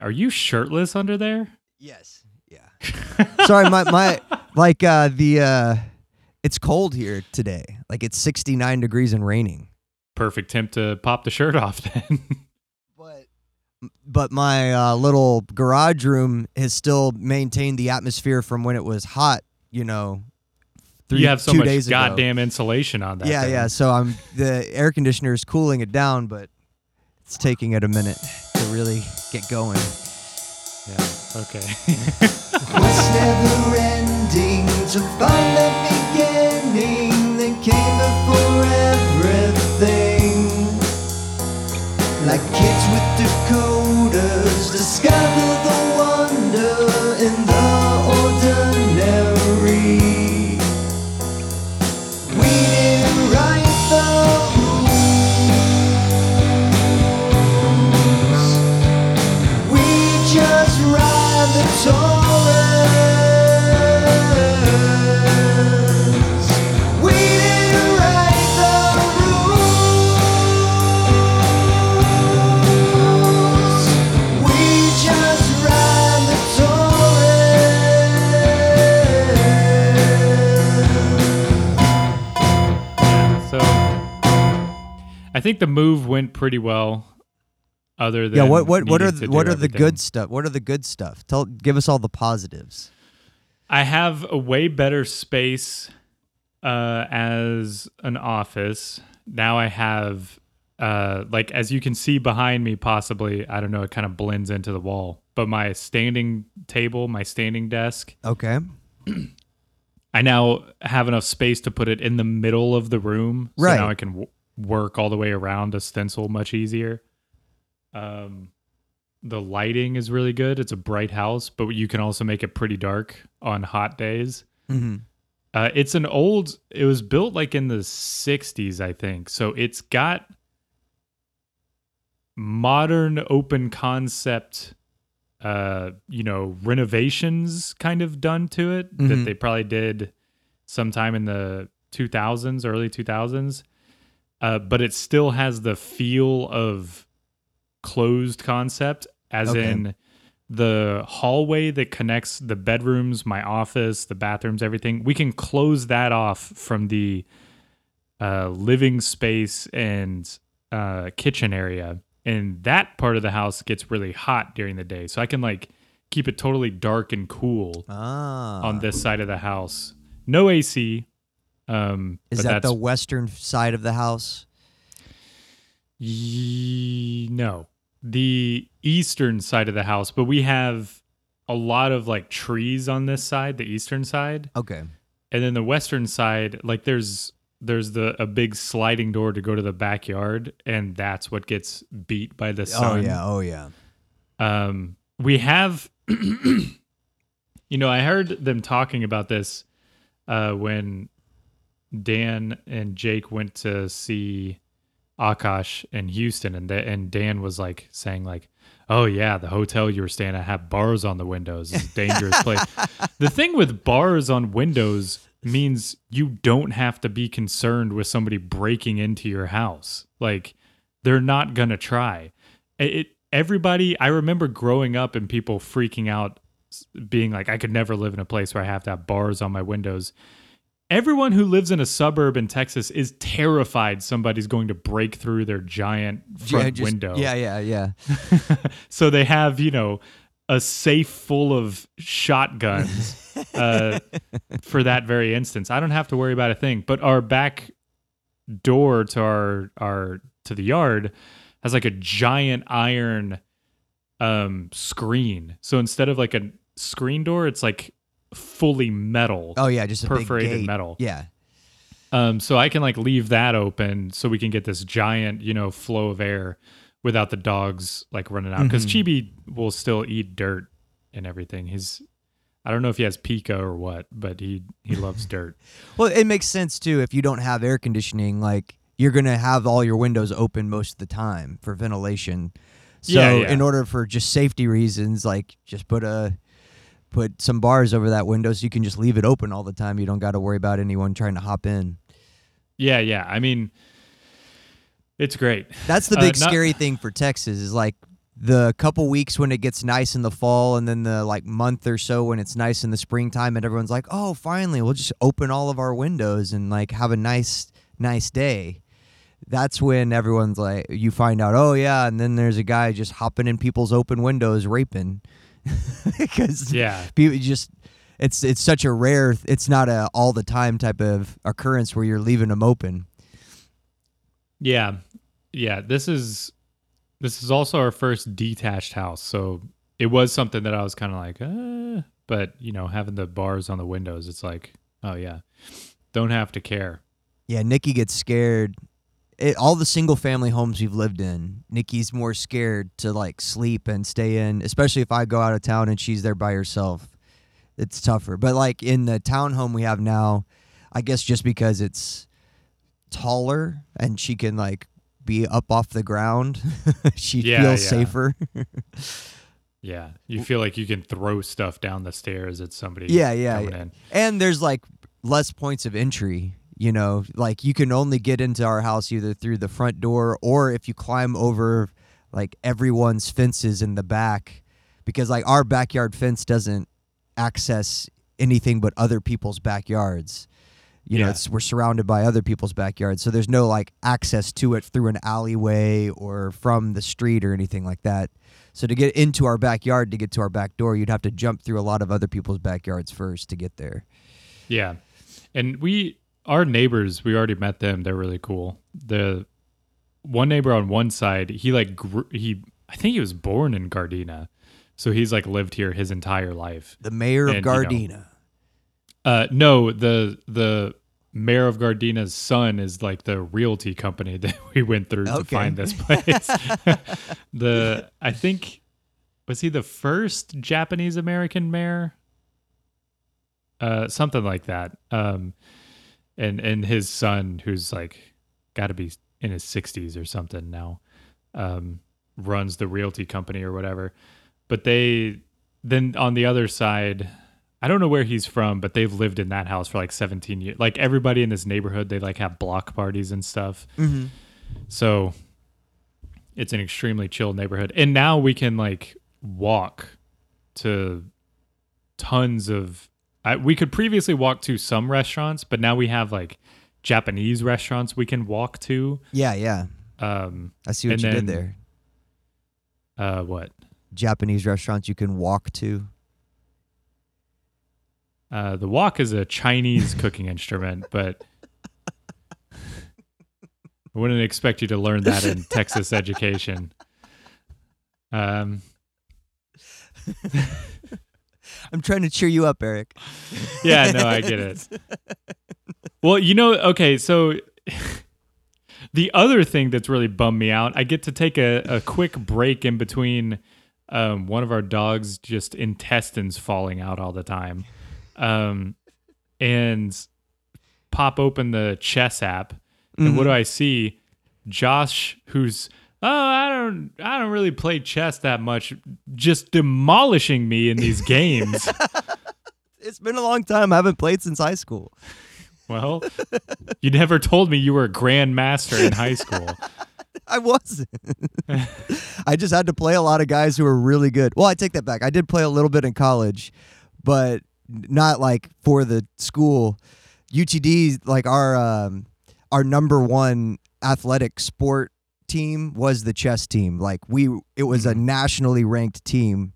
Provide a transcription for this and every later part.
Are you shirtless under there? Yes. Yeah. Sorry, my my like uh the uh it's cold here today. Like it's 69 degrees and raining. Perfect temp to pop the shirt off then. But but my uh, little garage room has still maintained the atmosphere from when it was hot, you know. Three, you have so two much days ago. goddamn insulation on that. Yeah, thing. yeah. So I'm the air conditioner is cooling it down, but it's taking it a minute to really get going. Yeah. Okay. What's never ending to find that I think the move went pretty well. Other than Yeah, what what what are the, what are the good stuff? What are the good stuff? Tell give us all the positives. I have a way better space uh, as an office. Now I have, uh, like, as you can see behind me, possibly, I don't know, it kind of blends into the wall. But my standing table, my standing desk, Okay. I now have enough space to put it in the middle of the room. So Right. now I can w- work all the way around a stencil much easier. Um, the lighting is really good. It's a bright house, but you can also make it pretty dark on hot days. hmm Uh, it's an old. It was built like in the '60s, I think. So it's got modern, open concept. Uh, you know, renovations kind of done to it that Mhm. they probably did sometime in the 2000s, early 2000s. Uh, but it still has the feel of closed concept, as Okay. in the hallway that connects the bedrooms, my office, the bathrooms, everything. We can close that off from the uh, living space and uh, kitchen area, and that part of the house gets really hot during the day. So I can like keep it totally dark and cool Ah. on this side of the house. No AC. Um, Is that the western side of the house? No, the eastern side of the house, but we have a lot of like trees on this side, the eastern side, Okay. and then the western side, like there's there's the a big sliding door to go to the backyard, and that's what gets beat by the sun. Oh yeah. Oh yeah. Um, we have, you know, I heard them talking about this uh, when Dan and Jake went to see Akash in Houston, and the, and Dan was like saying like, "Oh yeah, the hotel you were staying at had bars on the windows. It's a dangerous place." the thing with bars on windows means you don't have to be concerned with somebody breaking into your house. Like they're not gonna try. It, it everybody. I remember growing up and people freaking out, being like, "I could never live in a place where I have to have bars on my windows." Everyone who lives in a suburb in Texas is terrified somebody's going to break through their giant front yeah, just- window. Yeah. Yeah. Yeah. so they have, you know, a safe full of shotguns uh, for that very instance. I don't have to worry about a thing. But our back door to our our to the yard has like a giant iron um screen. So instead of like a screen door, it's like fully metal. Oh yeah. Just a big Perforated gate. metal. Yeah. Um, so I can like leave that open so we can get this giant, you know, flow of air without the dogs like running out. Because Mhm. Chibi will still eat dirt and everything. He's I don't know if he has pica or what, but he he loves dirt. Well, it makes sense too if you don't have air conditioning. Like you're gonna have all your windows open most of the time for ventilation. So Yeah, yeah. in order for just safety reasons, like just put a put some bars over that window so you can just leave it open all the time. You don't got to worry about anyone trying to hop in. Yeah, yeah. I mean, it's great. That's the Uh, big not- scary thing for Texas is like the couple weeks when it gets nice in the fall and then the like month or so when it's nice in the springtime and everyone's like oh finally we'll just open all of our windows and like have a nice nice day that's when everyone's like you find out oh yeah and then there's a guy just hopping in people's open windows raping because Yeah. people just it's it's such a rare it's not a all the time type of occurrence where you're leaving them open Yeah. Yeah. This is this is also our first detached house. So it was something that I was kind of like, uh, but you know, having the bars on the windows, it's like, oh yeah. Don't have to care. Yeah, Nikki gets scared. It, all the single family homes we've lived in, Nikki's more scared to like sleep and stay in, especially if I go out of town and she's there by herself. It's tougher. But like in the townhome we have now, I guess just because it's taller and she can like be up off the ground, she Yeah, feels yeah. safer. Yeah. You feel like you can throw stuff down the stairs at somebody Yeah, yeah, yeah. in. and there's like less points of entry you know like you can only get into our house either through the front door or if you climb over like everyone's fences in the back. Because like our backyard fence doesn't access anything but other people's backyards. You know Yeah. it's we're surrounded by other people's backyards. So there's no like access to it through an alleyway or from the street or anything like that. So to get into our backyard to get to our back door you'd have to jump through a lot of other people's backyards first to get there. Yeah. And we, our neighbors, we already met them. They're really cool. The one neighbor on one side, he like, grew, he, I think he was born in Gardena. So he's like lived here his entire life. the mayor of And, you know, Gardena Uh, no, the, the mayor of Gardena's son is like the realty company that we went through to find this place. the, I think, was he the first Japanese American mayor? uh, something like that. Um, and and his son, who's like got to be in his sixties or something now, um, runs the realty company or whatever. But they then on the other side, I don't know where he's from, but they've lived in that house for like seventeen years. Like everybody in this neighborhood, they like have block parties and stuff. mm-hmm. So it's an extremely chill neighborhood. And now we can like walk to tons of I, we could previously walk to some restaurants, but now we have like Japanese restaurants we can walk to. yeah yeah Um i see what you then- did there uh what? japanese restaurants you can walk to Uh the wok is a Chinese cooking instrument, but I wouldn't expect you to learn that in Texas education. Um i'm trying to cheer you up eric yeah, no, I get it. Well, you know, okay, so the other thing that's really bummed me out, I get to take a, a quick break in between um, one of our dogs' just intestines falling out all the time, um, and pop open the chess app, and what do I see? Josh, who's oh, I don't, I don't really play chess that much, just demolishing me in these games. it's been a long time i haven't played since high school Well, you never told me you were a grandmaster in high school. I wasn't. I just had to play a lot of guys who were really good. Well, I take that back. I did play a little bit in college, but not like for the school. UTD, like our um, our number one athletic sport team was the chess team. Like we, it was a nationally ranked team.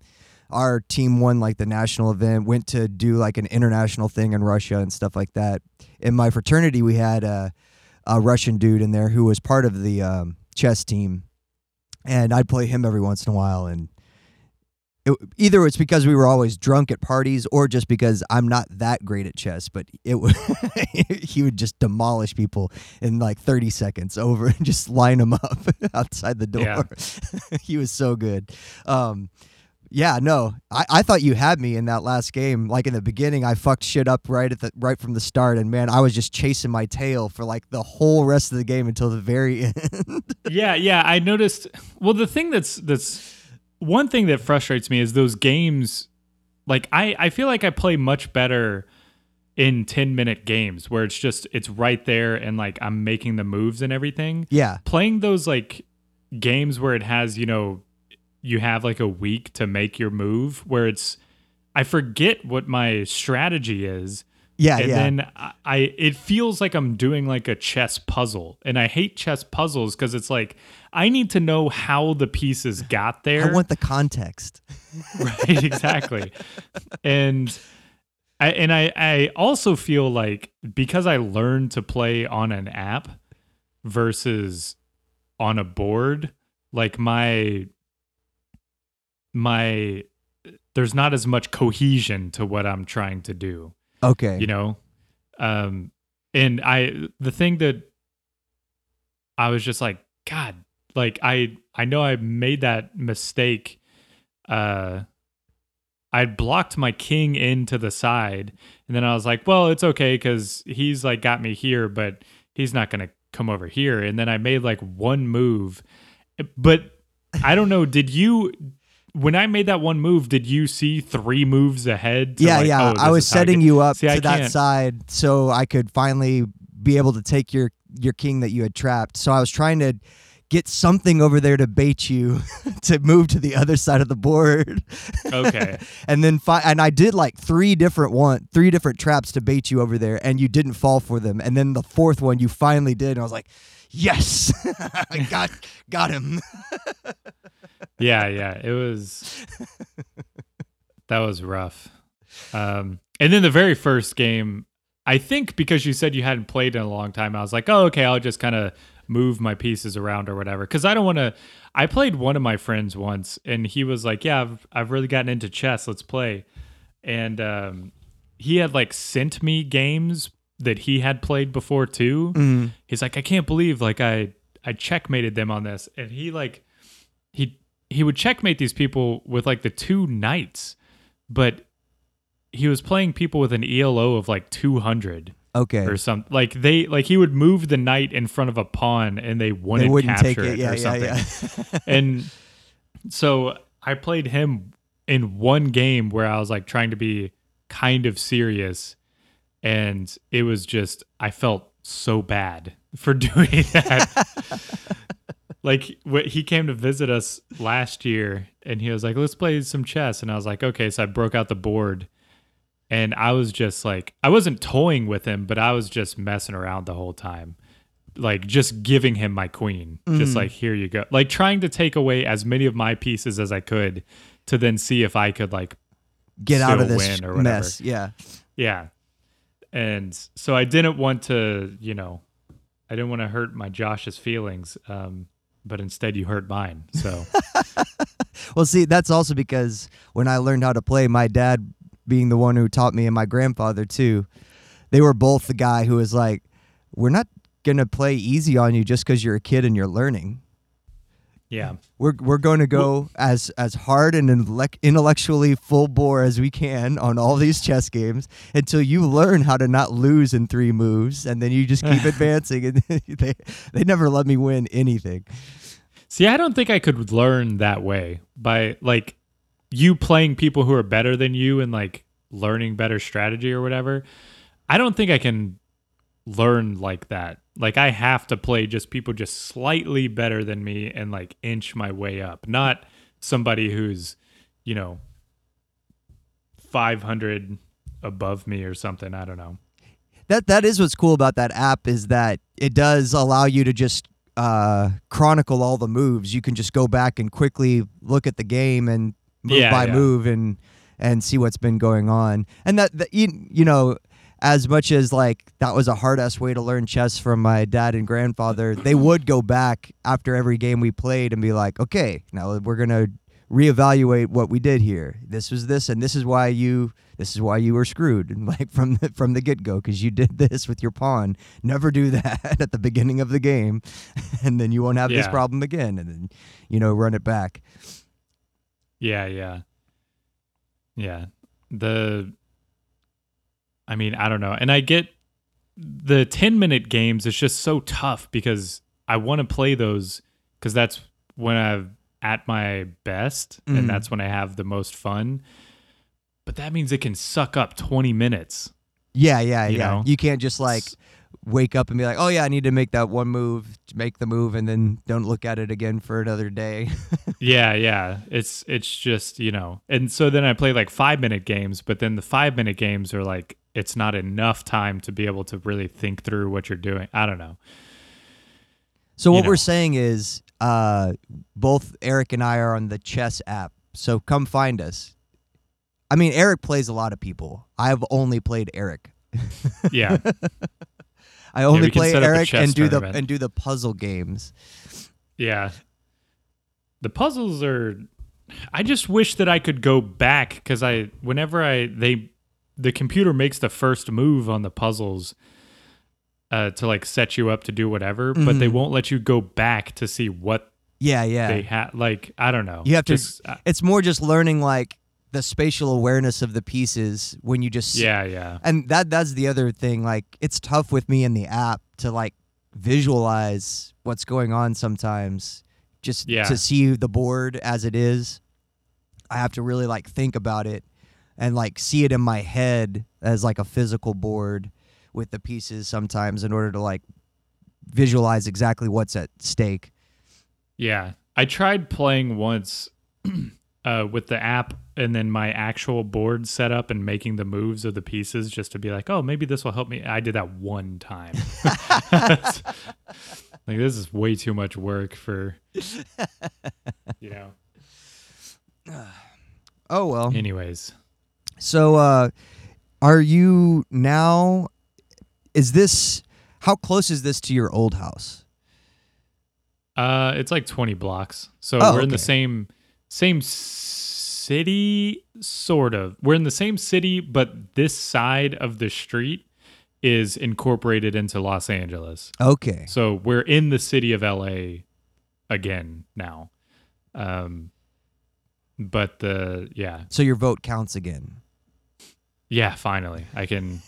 Our team won like the national event, went to do like an international thing in Russia and stuff like that. In my fraternity, we had a, a Russian dude in there who was part of the um, chess team, and I'd play him every once in a while. And it, either it's because we were always drunk at parties, or just because I'm not that great at chess. But it would he would just demolish people in like 30 seconds over and just line them up outside the door. Yeah. he was so good. Um, yeah, no, I, I thought you had me in that last game. Like in the beginning, I fucked shit up right at the right from the start, and man, I was just chasing my tail for like the whole rest of the game until the very end. yeah, yeah, I noticed. Well, the thing that's that's one thing that frustrates me is those games. Like I, I feel like I play much better in 10 minute games where it's just it's right there and like I'm making the moves and everything. yeah, Playing those like games where it has, you know, you have like a week to make your move where it's I forget what my strategy is. Yeah, and yeah. then I, I it feels like I'm doing like a chess puzzle. And I hate chess puzzles because it's like I need to know how the pieces got there. I want the context. right, exactly. and I and I, I also feel like because I learned to play on an app versus on a board, like my my there's not as much cohesion to what I'm trying to do Okay. you know? Um and i the thing that i was just like god like i i know i made that mistake uh i blocked my king into the side and then i was like well it's okay because he's like got me here but he's not gonna come over here. And then i made like one move. But i don't know did you when I made that one move, did you see three moves ahead? yeah, like, yeah. oh, I was I setting you up See, I to that can't- side so I could finally be able to take your your king that you had trapped. So I was trying to get something over there to bait you to move to the other side of the board. Okay. and then fi- and I did like three different one three different traps to bait you over there and you didn't fall for them. And then the fourth one you finally did and I was like, "Yes. I got got him." Yeah, yeah. It was that was rough. Um, and then the very first game, I think because you said you hadn't played in a long time, I was like, oh, okay, I'll just kind of move my pieces around or whatever. Because I don't want to. I played one of my friends once, and he was like, yeah, I've I've really gotten into chess. Let's play. And um, he had like sent me games that he had played before too. Mm. He's like, I can't believe like I I checkmated them on this, and he like he he would checkmate these people with like the two knights, but he was playing people with an ELO of like 200 Okay. or something. Like they like he would move the knight in front of a pawn and they wouldn't, They wouldn't capture take it. Yeah, or yeah, something. yeah. and so I played him in one game where I was like trying to be kind of serious and it was just I felt so bad for doing that. like wh- he came to visit us last year and he was like let's play some chess and I was like okay so I broke out the board and I was just like I wasn't toying with him but I was just messing around the whole time like just giving him my queen just like here you go like trying to take away as many of my pieces as I could to then see if I could like Get out of this win or whatever. mess. Yeah. yeah. And so I didn't want to, you know, I didn't want to hurt my Josh's feelings, um, but instead you hurt mine. So Well, see, that's also because when I learned how to play, my dad being the one who taught me and my grandfather too, they were both the guy who was like, "We're not gonna play easy on you just because you're a kid and you're learning. Yeah, We're we're going to go as as hard and intellect- intellectually full bore as we can on all these chess games until you learn how to not lose in three moves, and then you just keep advancing. And they they never let me win anything. See, I don't think I could learn that way by like you playing people who are better than you and like learning better strategy or whatever. I don't think I can learn like that. Like I have to play just people just slightly better than me and like inch my way up, not somebody who's, you know, 500 above me or something. I don't know. That that is what's cool about that app is that it does allow you to just uh, chronicle all the moves. You can just go back and quickly look at the game and move Yeah, by yeah. move and and see what's been going on. And that, that you, you know, as much as like that was a hard ass way to learn chess from my dad and grandfather, they would go back after every game we played and be like, okay, now we're gonna reevaluate what we did here. This was this, and this is why you this is why you were screwed, and like from the, from the get go because you did this with your pawn. Never do that at the beginning of the game, and then you won't have this problem again, and then you know run it back. Yeah, yeah. Yeah. The I mean, I don't know. And I get the 10 minute games it's just so tough because I want to play those cuz that's when I'm at my best Mhm. and that's when I have the most fun. But that means it can suck up 20 minutes. Yeah, yeah, You yeah. know? You can't just like wake up and be like, "Oh yeah, I need to make that one move, make the move, and then don't look at it again for another day." yeah, yeah. It's it's just you know, and so then I play like five minute games, but then the five minute games are like it's not enough time to be able to really think through what you're doing. I don't know. So what You we're saying is, uh, both Eric and I are on the chess app. So come find us. I mean, Eric plays a lot of people. I've only played Eric. Yeah, I only can play set up a Eric and do the and do the puzzle games. yeah. The puzzles are. I just wish that I could go back because I, whenever I they, the computer makes the first move on the puzzles. Uh, to like set you up to do whatever, but they Mhm. won't let you go back to see what Yeah, yeah. they had. Like I don't know. You have to- Just, uh, it's more just learning like the spatial awareness of the pieces when you just yeah, yeah. and that that's the other thing like it's tough with me in the app to like visualize what's going on sometimes just Yeah. to see the board as it is i have to really like think about it and like see it in my head as like a physical board with the pieces sometimes in order to like visualize exactly what's at stake Yeah. I tried playing once uh, with the app and then my actual board set up and making the moves of the pieces just to be like, oh, maybe this will help me. I did that one time. like, this is way too much work for, you know. oh well Anyways, So uh are you now is this how close is this to your old house? uh, it's like 20 blocks. So Oh, we're in the same, same city, sort of. We're in the same city, but this side of the street is incorporated into Los Angeles. Okay. So we're in the city of LA again now. Um but the yeah. So your vote counts again. Yeah, finally. I can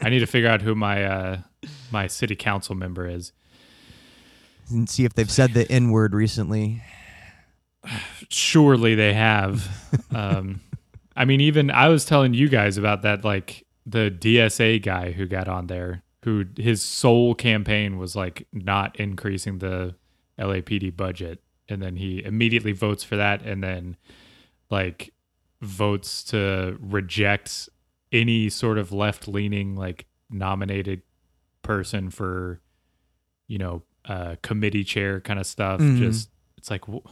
I need to figure out who my uh my city council member is. And see if they've said the N word recently. Surely they have. um I mean even I was telling you guys about that like the DSA guy who got on there who his sole campaign was like not increasing the LAPD budget and then he immediately votes for that and then like votes to reject any sort of left leaning like nominated person for you know uh committee chair kind of stuff Mhm. just it's like wh-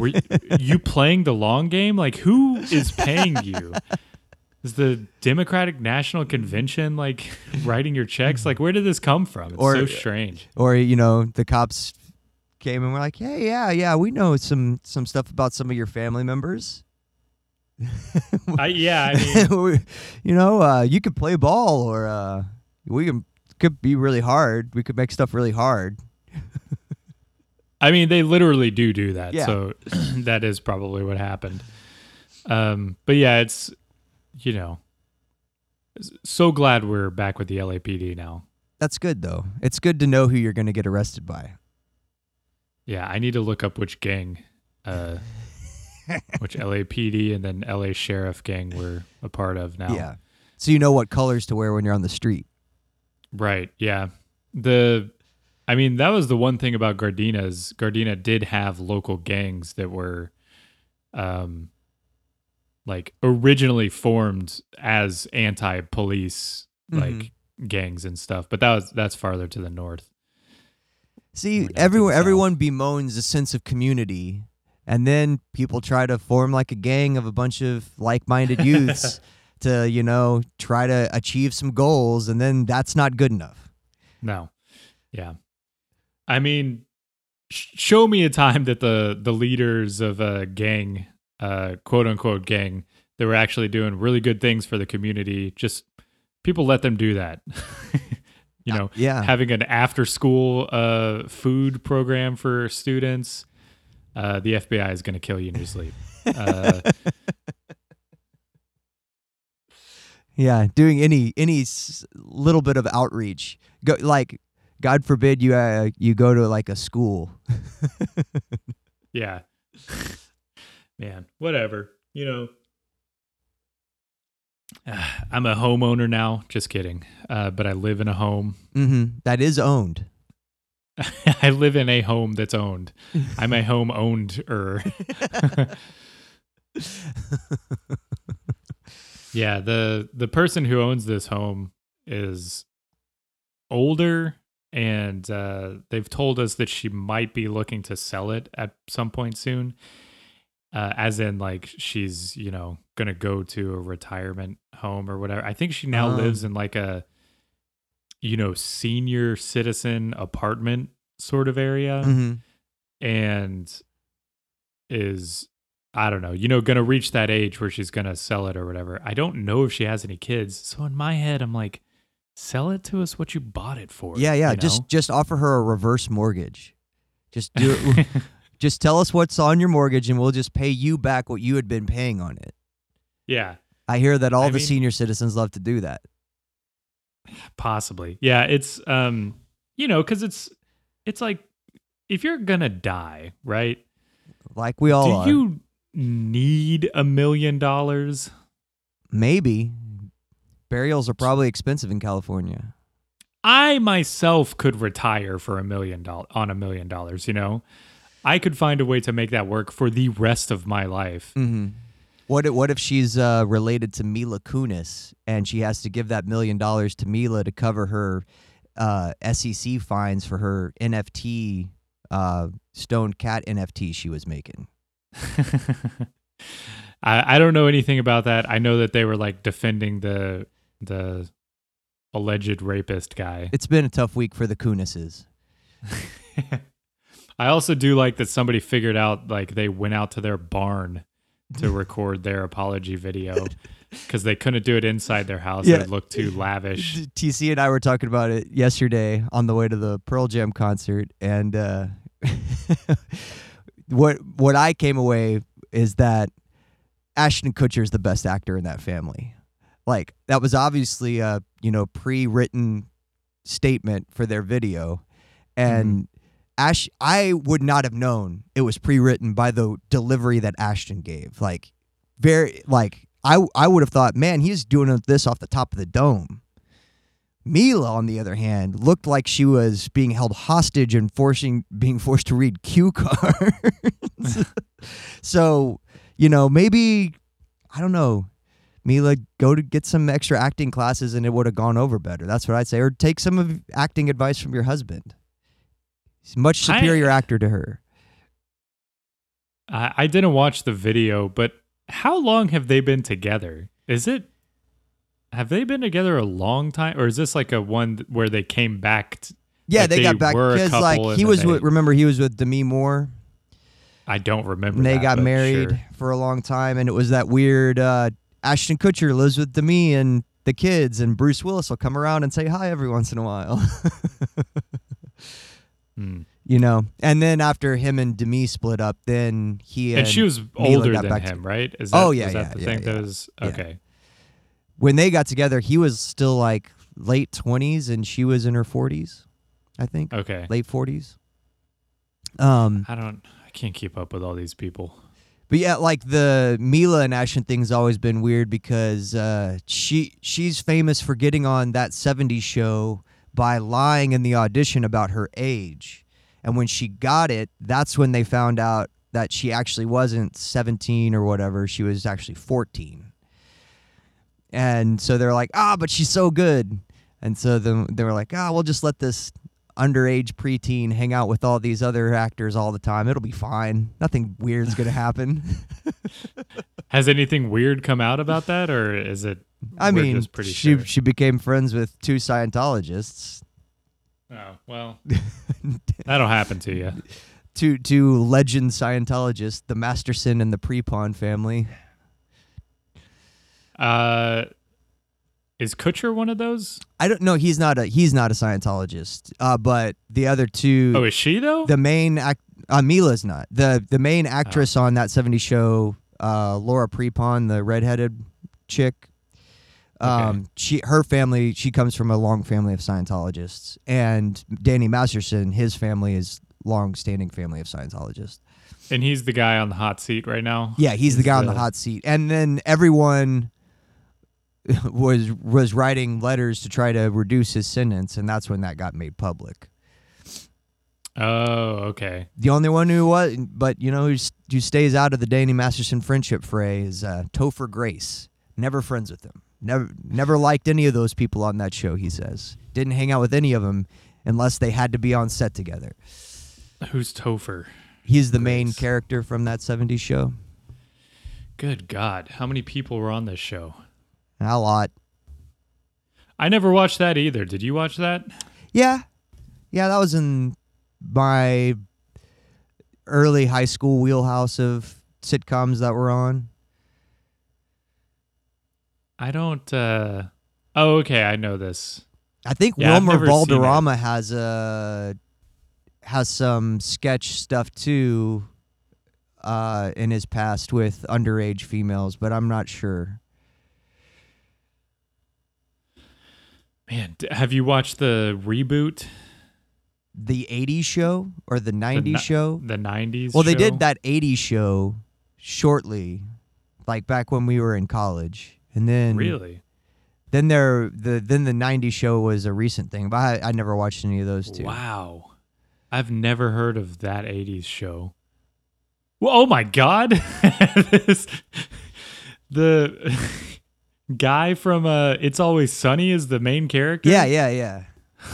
were you, you playing the long game? Like who is paying you? Is the democratic national convention like writing your checks? Like where did this come from? It's Or- so strange. Or, you know, the cops came and were like, Hey, yeah, yeah, we know some some stuff about some of your family members. I, yeah i mean We- you know, uh, you could play ball or uh, we can could be really hard. We could make stuff really hard. I mean, they literally do do that. Yeah. So that is probably what happened. Um, but yeah, it's you know, so glad we're back with the LAPD now. That's good though. It's good to know who you're going to get arrested by. Yeah, I need to look up which gang, uh, which LAPD and then LA Sheriff gang we're a part of now. Yeah. So you know what colors to wear when you're on the street. Right. Yeah. The, I mean, that was the one thing about Gardena's. Gardena did have local gangs that were, um, like originally formed as anti-police like gangs and stuff, but that was that's farther to the north. See, We're down to everyone everyone bemoans a sense of community, and then people try to form like a gang of a bunch of like-minded youths to, you know, try to achieve some goals, and then that's not good enough. No. Yeah. I mean, sh- show me a time that the the leaders of a gang, uh, quote unquote gang, that were actually doing really good things for the community. Just people let them do that. you know, Yeah. having an after school uh, food program for students. Uh, the FBI is going to kill you in your sleep. Uh, Yeah, doing any any s- little bit of outreach. Go like God forbid you uh, you go to like a school. yeah. Man, whatever. You know. I'm a homeowner now. Just kidding. Uh, but I live in a home. Mm-hmm. That is owned. I live in a home that's owned. I'm a home owned er. yeah, the the person who owns this home is older and uh, they've told us that she might be looking to sell it at some point soon. Uh, as in like she's, you know, gonna go to a retirement home or whatever. I think she now Um. lives in like a you know, senior citizen apartment sort of area Mm-hmm. and is I don't know, you know, gonna reach that age where she's gonna sell it or whatever. I don't know if she has any kids. So in my head, I'm like, sell it to us what you bought it for. Yeah, yeah. you Just just offer her a reverse mortgage. Just do it. just tell us what's on your mortgage, and we'll just pay you back what you had been paying on it. yeah, I hear that all I the mean- senior citizens love to do that. Possibly. Yeah, it's um, you know, because it's it's like if you're gonna die, right? Like we all Do are. you need a million dollars? Maybe burials are probably expensive in California. I myself could retire for a million dollars on a million dollars, you know? I could find a way to make that work for the rest of my life. Mm-hmm. What if, what if she's uh, related to Mila Kunis and she has to give that million dollars to Mila to cover her uh, SEC fines for her NFT uh, stoned cat NFT she was making? I, I don't know anything about that. I know that they were like defending the the alleged rapist guy. It's been a tough week for the Kunises. I also do like that somebody figured out like they went out to their barn to record their apology video because they couldn't do it inside their house. Yeah. It looked too lavish. TC and I were talking about it yesterday on the way to the Pearl Jam concert, and uh, what what I came away is that Ashton Kutcher is the best actor in that family. Like that was obviously a you know pre-written statement for their video, and Ash I would not have known it was pre-written by the delivery that Ashton gave. Like very like I I would have thought, man, he's doing this off the top of the dome. Mila, on the other hand, looked like she was being held hostage and forcing being forced to read cue cards. so, you know, maybe I don't know. Mila, go to get some extra acting classes and it would have gone over better. That's what I'd say. Or take some of acting advice from your husband. He's much I- superior actor to her. I, I didn't watch the video, but how long have they been together? Is it have they been together a long time, or is this like a one where they came back? T- Yeah, Like they, they got back because like he was they- with remember he was with Demi Moore I don't remember. and they that, got married sure. for a long time and it was that weird uh, Ashton Kutcher lives with Demi and the kids and Bruce Willis will come around and say hi every once in a while. Hmm. you know. And then after him and Demi split up, then he and, And she was older than back to- him, right? Is Oh, that, yeah, that yeah, the yeah, thing yeah. that was okay? when they got together, he was still like late 20s and she was in her 40s, I think. Okay. Late 40s. Um I don't. I can't keep up with all these people. But yeah, like the Mila and Ashton thing's always been weird because uh, she she's famous for getting on that '70s show by lying in the audition about her age, and when she got it, that's when they found out that she actually wasn't 17 or whatever; she was actually 14. And so they're like, ah, but she's so good, and so then they were like, ah, we'll just let this underage preteen hang out with all these other actors all the time. It'll be fine. Nothing weird's gonna happen. Has anything weird come out about that, or is it? I we're mean, pretty she sure? she became friends with two Scientologists, Oh well, that'll happen to you. two two legend Scientologists, the Masterson and the Prepon family. Uh, is Kutcher one of those? I don't know. He's not a he's not a Scientologist. Uh, but the other two, Oh, is she though? the main act, uh, Mila's not the the main Oh. actress on that '70s show. Uh, Laura Prepon, the redheaded chick. Um, she her family she comes from a long family of Scientologists, and Danny Masterson, his family is long standing family of Scientologists. and he's the guy on the hot seat right now. Yeah, he's, the guy on the hot seat, and then everyone was was writing letters to try to reduce his sentence, and that's when that got made public. Oh, okay. The only one who was, but you know, who, who stays out of the Danny Masterson friendship fray is uh, Topher Grace. Never friends with him. Never, never liked any of those people on that show. He says didn't hang out with any of them unless they had to be on set together. Who's Topher? He's the main character from that '70s show. Good God, how many people were on this show? A lot. I never watched that either. Did you watch that? Yeah, yeah, that was in my early high school wheelhouse of sitcoms that were on. I don't. uh Oh, okay. I know this. I think Yeah, Wilmer never seen it. Valderrama has a has some sketch stuff too uh, in his past with underage females, but I'm not sure. Man, have you watched the reboot, The '80s show or the '90s ni- show? the '90s? Well, they show? did that '80s show shortly, like back when we were in college, and then Really? then there the then the '90s show was a recent thing, but I, I never watched any of those two. Wow, I've never heard of that '80s show. Well, oh my God, this, the guy from uh, "It's Always Sunny" is the main character. Yeah, yeah, yeah.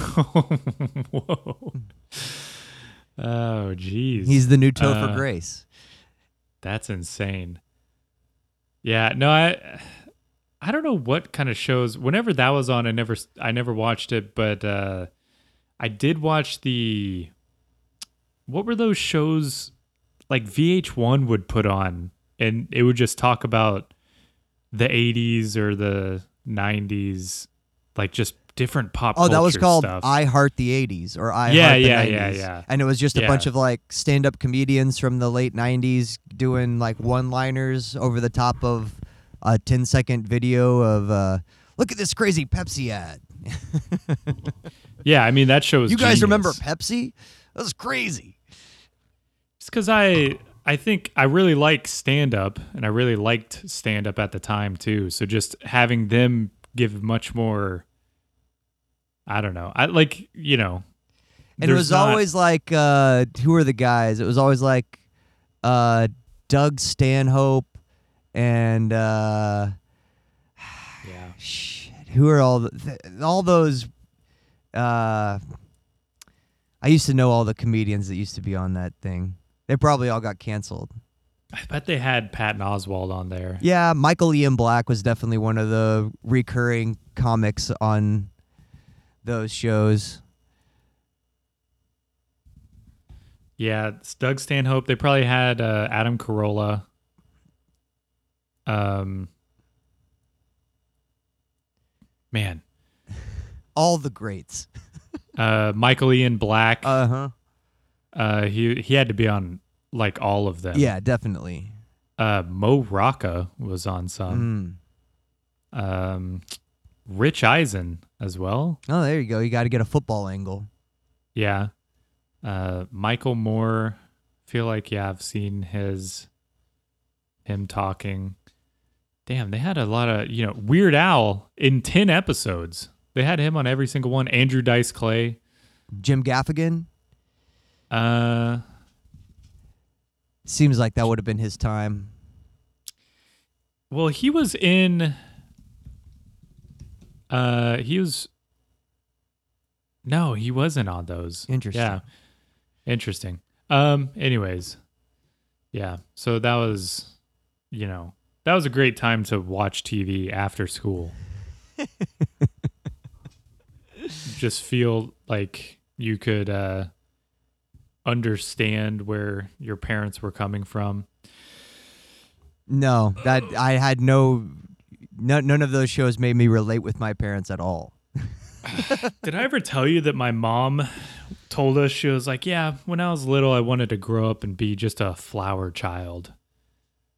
Whoa. Oh, jeez. He's the new Topher Uh, Grace. That's insane. Yeah, no, I I don't know what kind of shows. Whenever that was on, I never I never watched it, but uh I did watch the what were those shows like VH1 would put on and it would just talk about the 80s or the 90s like just different pop Oh, that was called stuff. I Heart the 80s or I Yeah, Heart the yeah, 90s. yeah, yeah. And it was just a Yeah. bunch of like stand up comedians from the late 90s doing like one liners over the top of a 10 second video of, uh, look at this crazy Pepsi ad. yeah, I mean that show was you guys remember. Pepsi? That was crazy. It's because I I think I really like stand up, and I really liked stand up at the time too. So just having them give much more, I don't know. I like you know, And it was not- always like, uh, who are the guys? It was always like uh, Doug Stanhope and. Uh, yeah. Shit, who are all the, th- all those? Uh, I used to know all the comedians that used to be on that thing. They probably all got canceled. I bet they had Patton Oswalt on there. Yeah, Michael Ian Black was definitely one of the recurring comics on those shows. Yeah, it's Doug Stanhope. They probably had uh, Adam Carolla. Um, man, All the greats. uh, Michael Ian Black. Uh huh. Uh, he he had to be on like all of them. Yeah, definitely. Uh, Mo Rocca was on some. Mm. Um, Rich Eisen as well. Oh, there you go. You got to get a football angle. Yeah. Uh, Michael Moore. Feel like yeah, I've seen his him talking. Damn, they had a lot of you know Weird Al in ten episodes. They had him on every single one. Andrew Dice Clay. Jim Gaffigan. Uh, Seems like that would have been his time. well, he was in. Uh, he was. No, he wasn't on those. Interesting. Yeah, interesting. Um. Anyways, yeah. So that was, you know, that was a great time to watch TV after school. Just feel like you could uh, understand where your parents were coming from. No, that I had no, no, none of those shows made me relate with my parents at all. Did I ever tell you that my mom told us she was like, "Yeah, when I was little, I wanted to grow up and be just a flower child."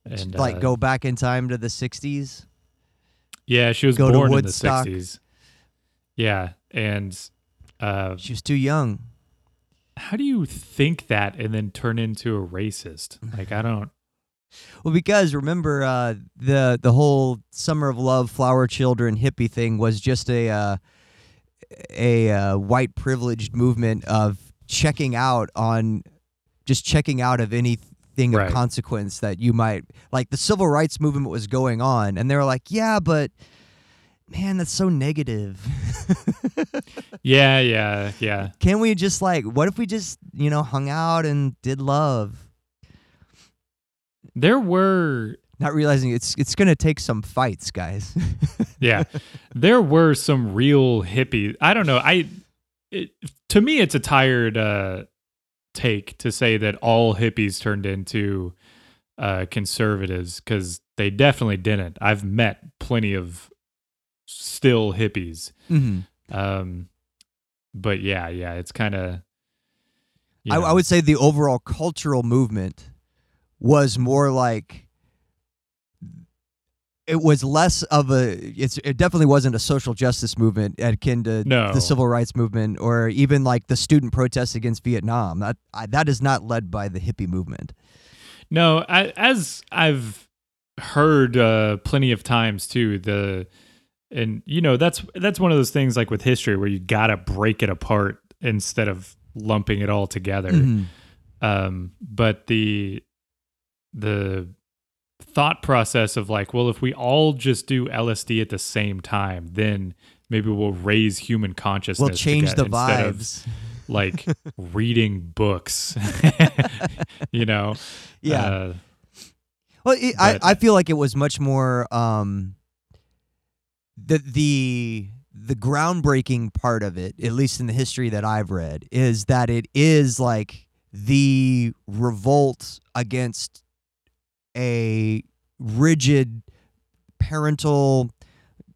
And like uh, go back in time to the '60s. yeah, she was go to born in the '60s. Yeah, and uh, She was too young. how do you think that and then turn into a racist? Like, I don't. Well, because remember uh, the the whole summer of love, flower children, hippie thing was just a uh, a uh, white privileged movement of checking out on just checking out of anything Right. of consequence that you might like. The civil rights movement was going on, and they were like, "Yeah, but man, that's so negative." Yeah, yeah, yeah. Can we just like, what if we just you know hung out and did love? There were Not realizing it's it's gonna take some fights, guys. yeah there were some real hippie i don't know i it, to me it's a tired uh take to say that all hippies turned into uh conservatives because they definitely didn't. I've met plenty of still hippies. Hmm um but yeah yeah it's kind of I, I would say the overall cultural movement was more like it was less of a it's it definitely wasn't a social justice movement akin to No. the civil rights movement or even like the student protests against Vietnam that I, that is not led by the hippie movement No, I, as I've heard uh, plenty of times too, the and you know that's that's one of those things like with history where you gotta break it apart instead of lumping it all together. Mhm. Um, but the the thought process of like, well, if we all just do LSD at the same time, then maybe we'll raise human consciousness. we'll change together the instead of, vibes like reading books. you know. yeah Uh, Well, it, I I feel like it was much more um the the the groundbreaking part of it, at least in the history that I've read, is that it is like the revolt against a rigid parental,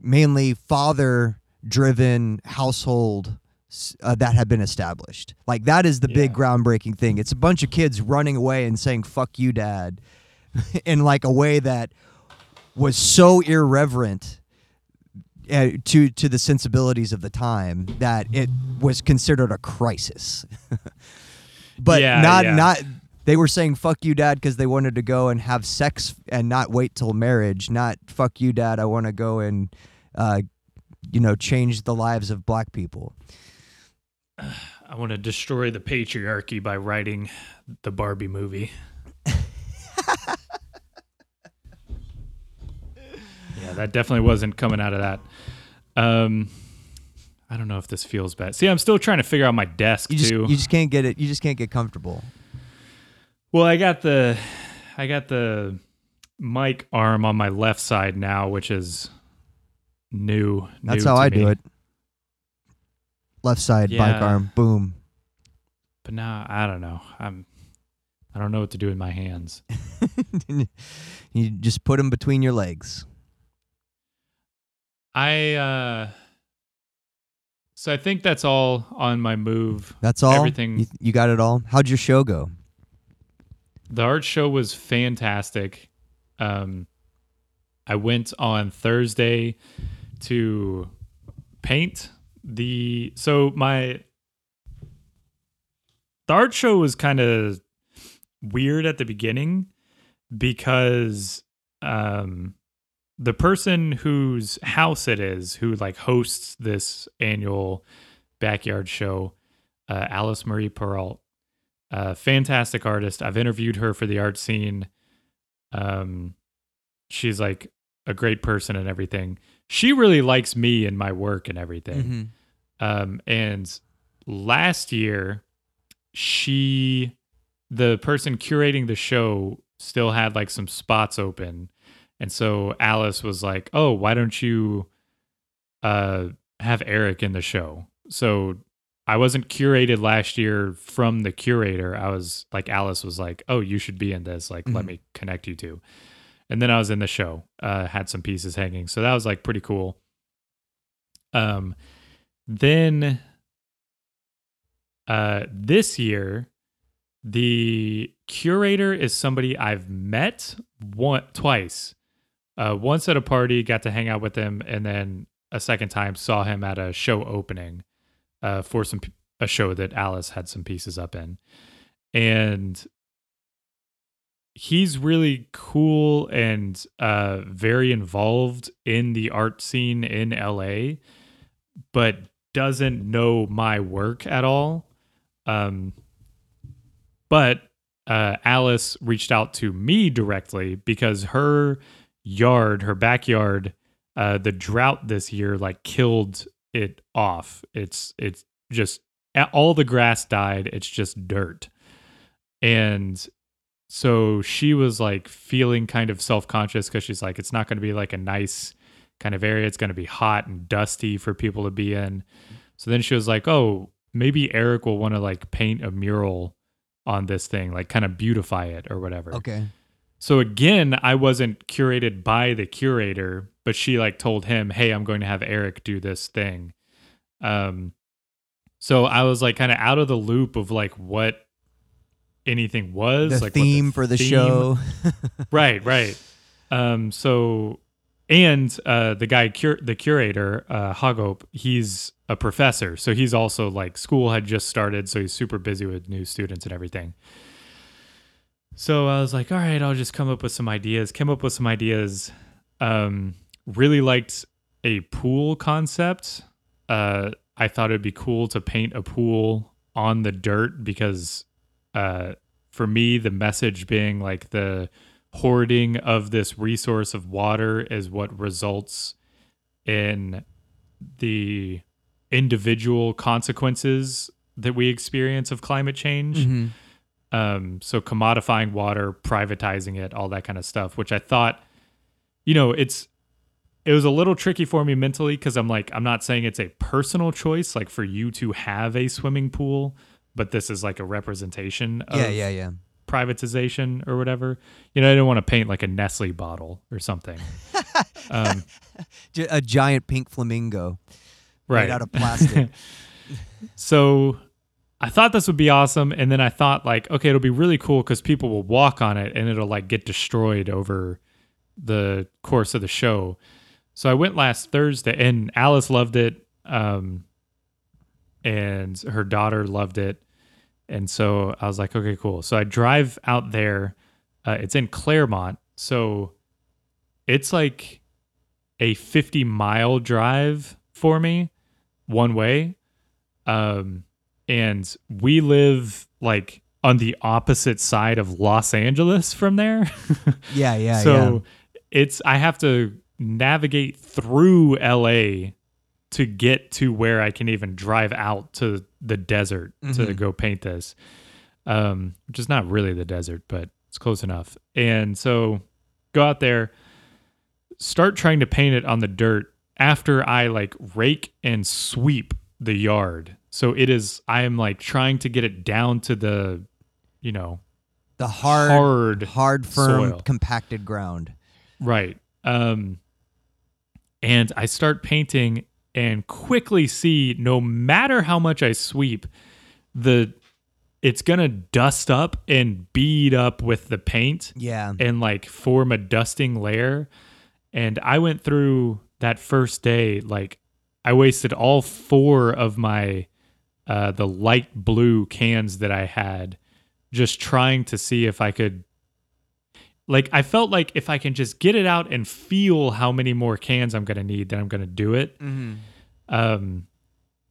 mainly father driven household uh, that had been established. Like that is the big groundbreaking thing. It's a bunch of kids running away and saying "fuck you, dad," in like a way that was so irreverent uh, to to the sensibilities of the time that it was considered a crisis. but Yeah, not yeah. not they were saying "fuck you, dad" because they wanted to go and have sex and not wait till marriage. Not "fuck you, dad." I want to go and uh, you know change the lives of black people. I want to destroy the patriarchy by writing the Barbie movie. yeah, that definitely wasn't coming out of that. Um, I don't know if this feels bad. See, I'm still trying to figure out my desk You just too. you just can't get it. You just can't get comfortable. Well, I got the, I got the mic arm on my left side now, which is new. That's new how to I do it. Left side Yeah. arm, boom. But now I don't know. I'm, I don't know what to do with my hands. you just put them between your legs. I uh so I think that's all on my move. That's all. Everything- You, you got it all. How'd your show go? The art show was fantastic. Um I went on Thursday to paint the so my the art show was kind of weird at the beginning because um the person whose house it is who like hosts this annual backyard show uh, alice marie peralt uh, fantastic artist. I've interviewed her for the art scene. Um she's like a great person and everything. She really likes me and my work and everything. Um, and last year, she, the person curating the show, still had like some spots open, and so Alice was like, "Oh, why don't you, uh, have Eric in the show?" So I wasn't curated last year from the curator. I was like, Alice was like, "Oh, you should be in this. Like, let Mhm. me connect you to." And then I was in the show. Uh, had some pieces hanging, so that was like pretty cool. Um, then uh this year the curator is somebody I've met one twice. Uh once at a party, got to hang out with him and then a second time saw him at a show opening uh for some a show that Alice had some pieces up in. And he's really cool and uh, very involved in the art scene in LA, but doesn't know my work at all. Um, but uh, Alice reached out to me directly because her yard, her backyard, uh, the drought this year like killed it off. It's it's just all the grass died. It's just dirt, and so she was like feeling kind of self conscious because she's like, it's not going to be like a nice kind of area. It's going to be hot and dusty for people to be in. So then she was like, oh, maybe Eric will want to like paint a mural on this thing, like kind of beautify it or whatever. Okay. So again, I wasn't curated by the curator, but she like told him, "Hey, I'm going to have Eric do this thing." Um so I was like kind of out of the loop of like what anything was, The like what the theme for the theme- show. right, right. Um so and uh the guy cur- the curator, uh Hagop, he's a professor. So he's also like school had just started, so he's super busy with new students and everything. So I was like, all right, I'll just come up with some ideas. Came up with some ideas. Um, really liked a pool concept. Uh, I thought it'd be cool to paint a pool on the dirt because, uh, for me, the message being like the hoarding of this resource of water is what results in the individual consequences that we experience of climate change Mhm. um so commodifying water privatizing it all that kind of stuff which i thought you know it's it was a little tricky for me mentally because i'm like i'm not saying it's a personal choice like for you to have a swimming pool but this is like a representation of Yeah, yeah, yeah. privatization or whatever you know i didn't want to paint like a nestle bottle or something um A giant pink flamingo right made out of plastic. So I thought this would be awesome. And then I thought, like, okay, it'll be really cool because people will walk on it and it'll like get destroyed over the course of the show. So I went last Thursday and Alice loved it. Um, and her daughter loved it. And so I was like, okay, cool. So I drive out there. Uh, it's in Claremont. So it's like a 50 mile drive for me one way um and we live like on the opposite side of Los Angeles from there yeah, yeah, so it's I have to navigate through LA to get to where I can even drive out to the desert to Mhm. go paint this. Um, which is not really the desert, but it's close enough. And so go out there, start trying to paint it on the dirt after I like rake and sweep the yard. So it is I am like trying to get it down to the you know The hard, hard hard, firm, soil. compacted ground. Right. Um and I start painting and quickly see no matter how much I sweep, the it's going to dust up and bead up with the paint Yeah. and like form a dusting layer. And I went through that first day like I wasted all four of my uh the light blue cans that I had just trying to see if I could like I felt like if I can just get it out and feel how many more cans I'm going to need then I'm going to do it. Mm-hmm. Um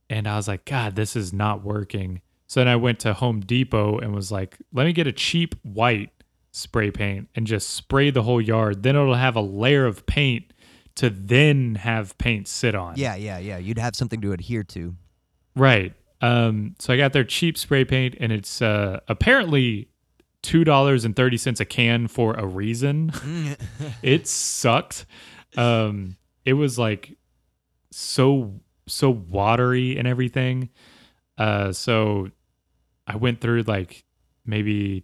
and I was like god this is not working. So then I went to Home Depot and was like let me get a cheap white spray paint and just spray the whole yard. Then it'll have a layer of paint to then have paint sit on. Yeah, yeah, yeah. You'd have something to adhere to. Right. Um, so I got their cheap spray paint, and it's uh, apparently two dollars and thirty cents a can for a reason. it sucked. Um, it was like so so watery and everything. Uh, so I went through like maybe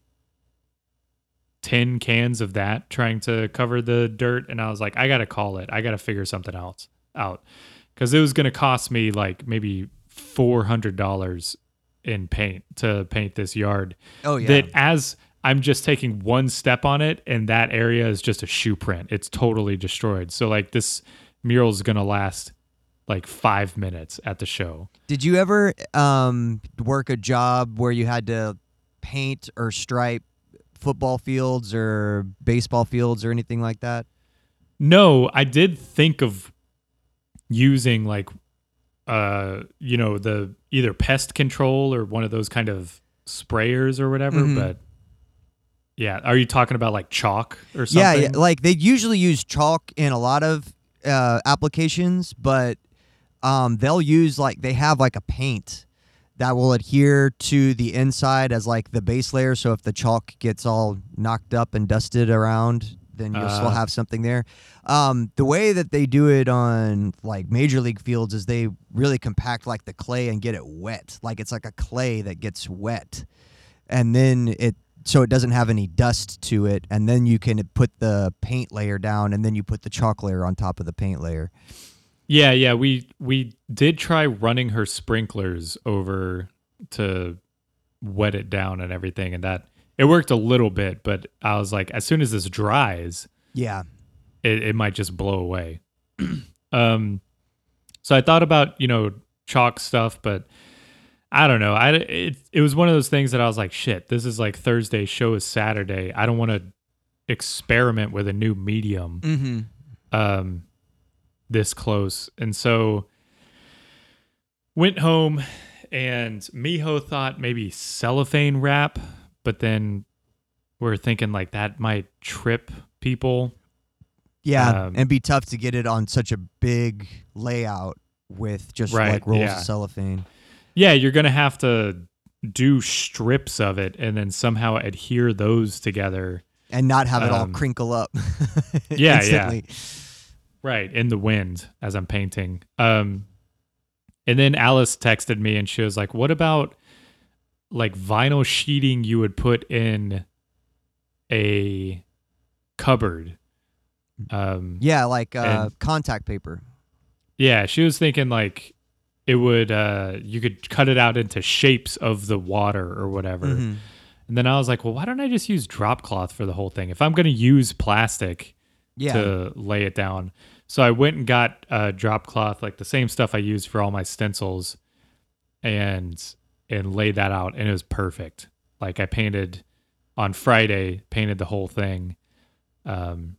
10 cans of that trying to cover the dirt and I was like I got to call it. I got to figure something else out cuz it was going to cost me like maybe $400 in paint to paint this yard oh yeah. that as I'm just taking one step on it and that area is just a shoe print. It's totally destroyed. So like this mural is going to last like 5 minutes at the show. Did you ever um, work a job where you had to paint or stripe football fields or baseball fields or anything like that? No, I did think of using like uh you know the either pest control or one of those kind of sprayers or whatever, Mhm. but yeah, are you talking about like chalk or something? Yeah, yeah, like they usually use chalk in a lot of uh, applications, but um, they'll use like they have like a paint that will adhere to the inside as like the base layer. So if the chalk gets all knocked up and dusted around, then you'll still Uh. have something there. Um, the way that they do it on like major league fields is they really compact like the clay and get it wet. Like it's like a clay that gets wet, and then it so it doesn't have any dust to it, and then you can put the paint layer down, and then you put the chalk layer on top of the paint layer. Yeah, yeah, we we did try running her sprinklers over to wet it down and everything and that it worked a little bit, but I was like as soon as this dries, Yeah, it, it might just blow away. um so I thought about, you know, chalk stuff, but I don't know. I it it was one of those things that I was like, shit, this is like Thursday, show is Saturday. I don't want to experiment with a new medium mm-hmm. um this close. And so went home and Miho thought maybe cellophane wrap, but then we're thinking like that might trip people. yeah, Um, and be tough to get it on such a big layout with just Right, like rolls yeah. of cellophane. Yeah, you're going to have to do strips of it and then somehow adhere those together. And not have it all Um, crinkle up. yeah. instantly. Right, in the wind as I'm painting. Um and then Alice texted me and she was like, "What about like vinyl sheeting you would put in a cupboard?" Um Yeah, like uh, And- contact paper. yeah, she was thinking like it would uh you could cut it out into shapes of the water or whatever. Mhm. And then I was like, "Well, why don't I just use drop cloth for the whole thing? If I'm going to use plastic, Yeah, to lay it down. So I went and got uh, drop cloth, like the same stuff I used for all my stencils, and and laid that out, and it was perfect. Like I painted on Friday, painted the whole thing, um,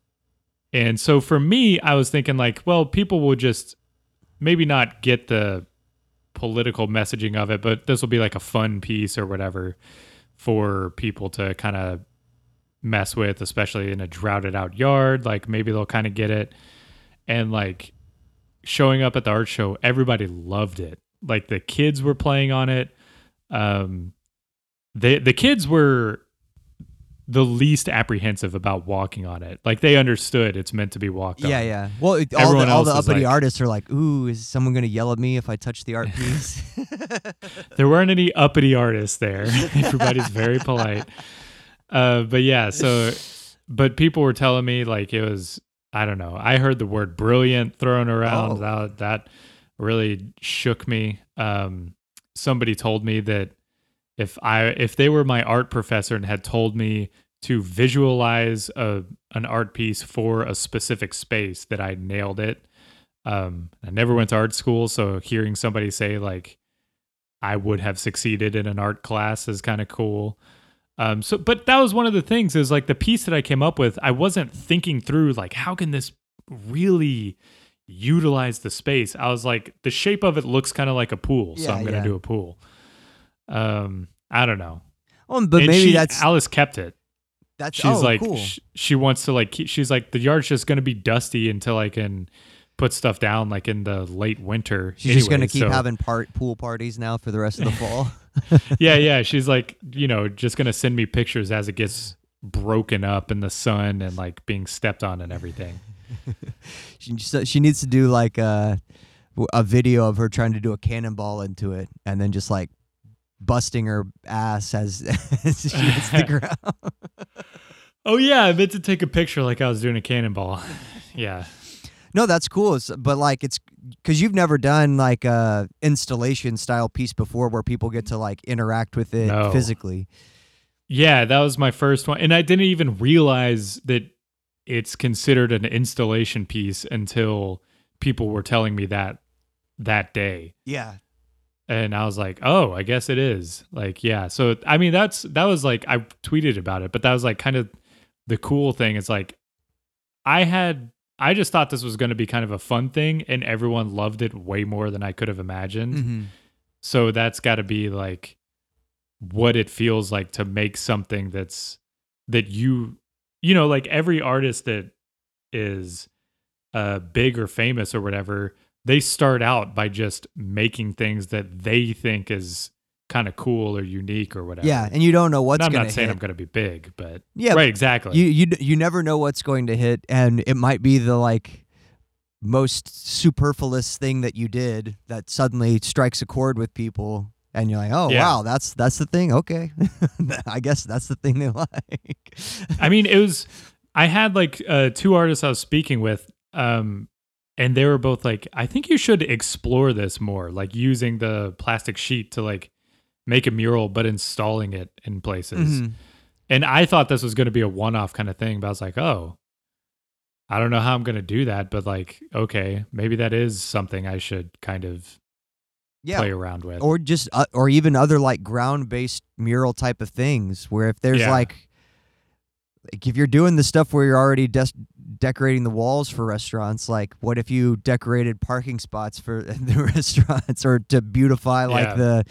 and so for me, I was thinking like, well, people will just maybe not get the political messaging of it, but this will be like a fun piece or whatever for people to kind of mess with, especially in a droughted out yard. Like maybe they'll kind of get it. And like showing up at the art show, everybody loved it. Like the kids were playing on it. Um, they the kids were the least apprehensive about walking on it. Like they understood it's meant to be walked yeah, on. yeah. Well, it- all Everyone the, all the uppity like- artists are like, "Ooh, is someone gonna yell at me if I touch the art piece?" There weren't any uppity artists there. Everybody's very polite. Uh, but yeah, so but people were telling me like it was I don't know. I heard the word brilliant thrown around. Oh. That that really shook me. Um, somebody told me that if I if they were my art professor and had told me to visualize a an art piece for a specific space that I nailed it. Um, I never went to art school, so hearing somebody say like I would have succeeded in an art class is kind of cool. Um, so, but that was one of the things is like the piece that I came up with. I wasn't thinking through like how can this really utilize the space. I was like the shape of it looks kind of like a pool, so I'm gonna yeah. do a pool. Um, I don't know, oh, but And maybe she- that's Alice kept it. that's She's oh, like cool. sh- she wants to like keep, she's like the yard's just gonna be dusty until I can put stuff down like in the late winter. She's just gonna keep so- having part pool parties now for the rest of the fall. yeah, yeah. She's like, you know, just gonna send me pictures as it gets broken up in the sun and like being stepped on and everything. she she needs to do like a a video of her trying to do a cannonball into it, and then just like busting her ass as, as she hits the ground. Oh yeah, I meant to take a picture like I was doing a cannonball. Yeah. No, that's cool. It's, but like it's because you've never done like a installation style piece before where people get to like interact with it No. physically. Yeah, that was my first one. And I didn't even realize that it's considered an installation piece until people were telling me that that day. Yeah. And I was like, "Oh, I guess it is." Like, yeah. So I mean, that's that was like I tweeted about it, but that was like kind of the cool thing. It's like I had I just thought this was going to be kind of a fun thing, and everyone loved it way more than I could have imagined. Mm-hmm. So that's got to be like what it feels like to make something that's that you you know like every artist that is uh big or famous or whatever they start out by just making things that they think is kind of cool or unique or whatever. Yeah, and you don't know what's And I'm not saying hit. I'm going to be big, but yeah, right, exactly. you you you never know what's going to hit, and it might be the like most superfluous thing that you did that suddenly strikes a chord with people, and you're like, oh Yeah. wow, that's that's the thing. Okay, I guess that's the thing they like. I mean, it was. I had like uh, two artists I was speaking with, um, and they were both like, "I think you should explore this more, like using the plastic sheet to like make a mural, but installing it in places." Mhm. And I thought this was going to be a one-off kind of thing, but I was like, "Oh, I don't know how I'm going to do that, but like, okay, maybe that is something I should kind of Yeah, play around with." or just uh, or even other like ground based mural type of things where if there's Yeah. like like if you're doing the stuff where you're already des- decorating the walls for restaurants like what if you decorated parking spots for the restaurants or to beautify like Yeah. the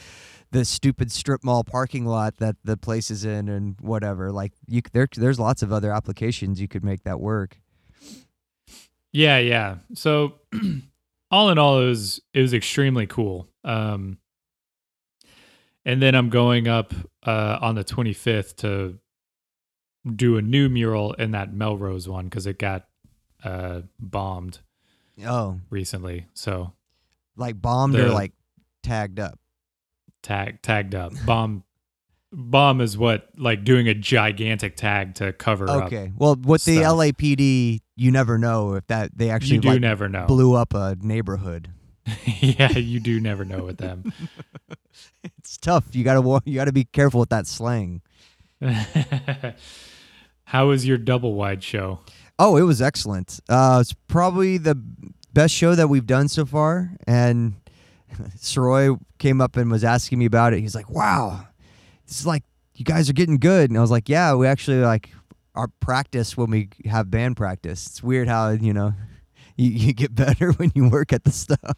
the stupid strip mall parking lot that the place is in and whatever like you there there's lots of other applications you could make that work Yeah, yeah. So all in all, it was it was extremely cool. Um, and then I'm going up uh, on the 25th to do a new mural in that Melrose one because it got uh, bombed oh recently. So like bombed or like tagged up tag tagged up. Bomb bomb is what like doing a gigantic tag to cover up. okay well with the. LAPD you never know if that they actually You do like never know. blew up a neighborhood. yeah, you do never know with them. It's tough. You gotta you gotta be careful with that slang. How was your double wide show? Oh, it was excellent. Uh, it's probably the best show that we've done so far. And Soroy came up and was asking me about it. He's like, "Wow, this is like you guys are getting good." And I was like, "Yeah, we actually like our practice when we have band practice. It's weird how you know you, you get better when you work at the stuff."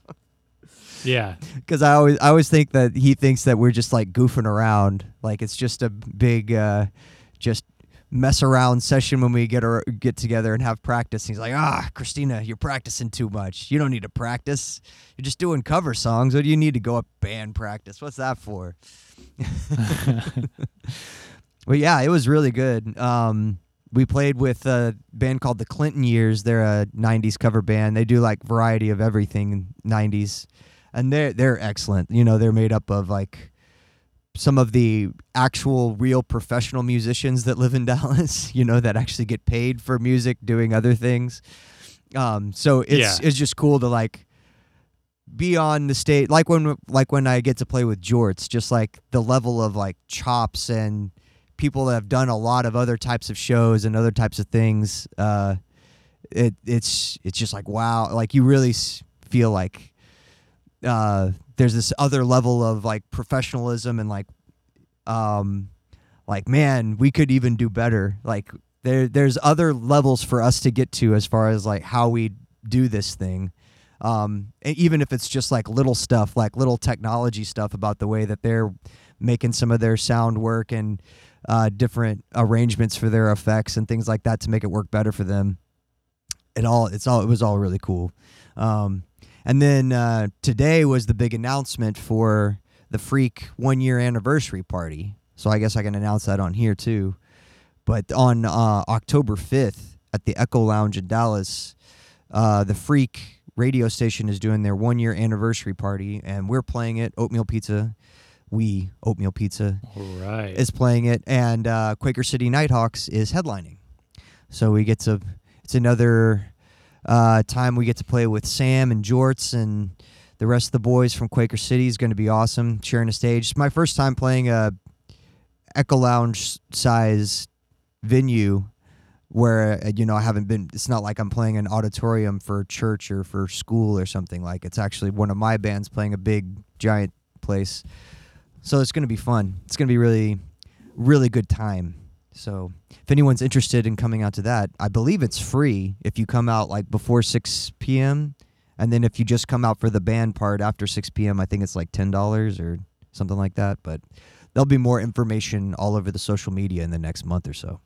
Yeah. because I always I always think that he thinks that we're just like goofing around, like it's just a big, uh, just mess around session when we get our, get together and have practice. He's like, ah, Christina, you're practicing too much. You don't need to practice. You're just doing cover songs. What do you need to go up band practice? What's that for? But yeah, it was really good. Um, we played with a band called the Clinton Years. They're a '90s cover band. They do like variety of everything '90s, and they're they're excellent. You know, they're made up of like some of the actual real professional musicians that live in Dallas. You know, that actually get paid for music doing other things. Um, so it's Yeah. it's just cool to like be on the stage like when like when I get to play with Jorts, just like the level of like chops and people that have done a lot of other types of shows and other types of things. Uh, it it's it's just like wow, like you really s- feel like uh, there's this other level of like professionalism and like um like man, we could even do better. Like there there's other levels for us to get to as far as like how we do this thing. Um, even if it's just like little stuff, like little technology stuff about the way that they're making some of their sound work and uh, different arrangements for their effects and things like that to make it work better for them. It all it's all it was all really cool. Um, and then uh, today was the big announcement for the Freak one year anniversary party. So I guess I can announce that on here too. But on uh, October 5th at the Echo Lounge in Dallas, uh, the Freak radio station is doing their one year anniversary party, and we're playing it. Oatmeal Pizza, we Oatmeal Pizza All right. is playing it, and uh, Quaker City Nighthawks is headlining. So we get to it's another uh, time we get to play with Sam and Jorts and the rest of the boys from Quaker City is going to be awesome sharing a stage. It's my first time playing a Echo Lounge size venue where uh, you know I haven't been. It's not like I'm playing an auditorium for church or for school or something. Like it's actually one of my bands playing a big giant place. So it's going to be fun. It's going to be really, really good time. So if anyone's interested in coming out to that, I believe it's free if you come out like before 6 p.m. And then if you just come out for the band part after 6 p.m., I think it's like $10 or something like that. But there'll be more information all over the social media in the next month or so.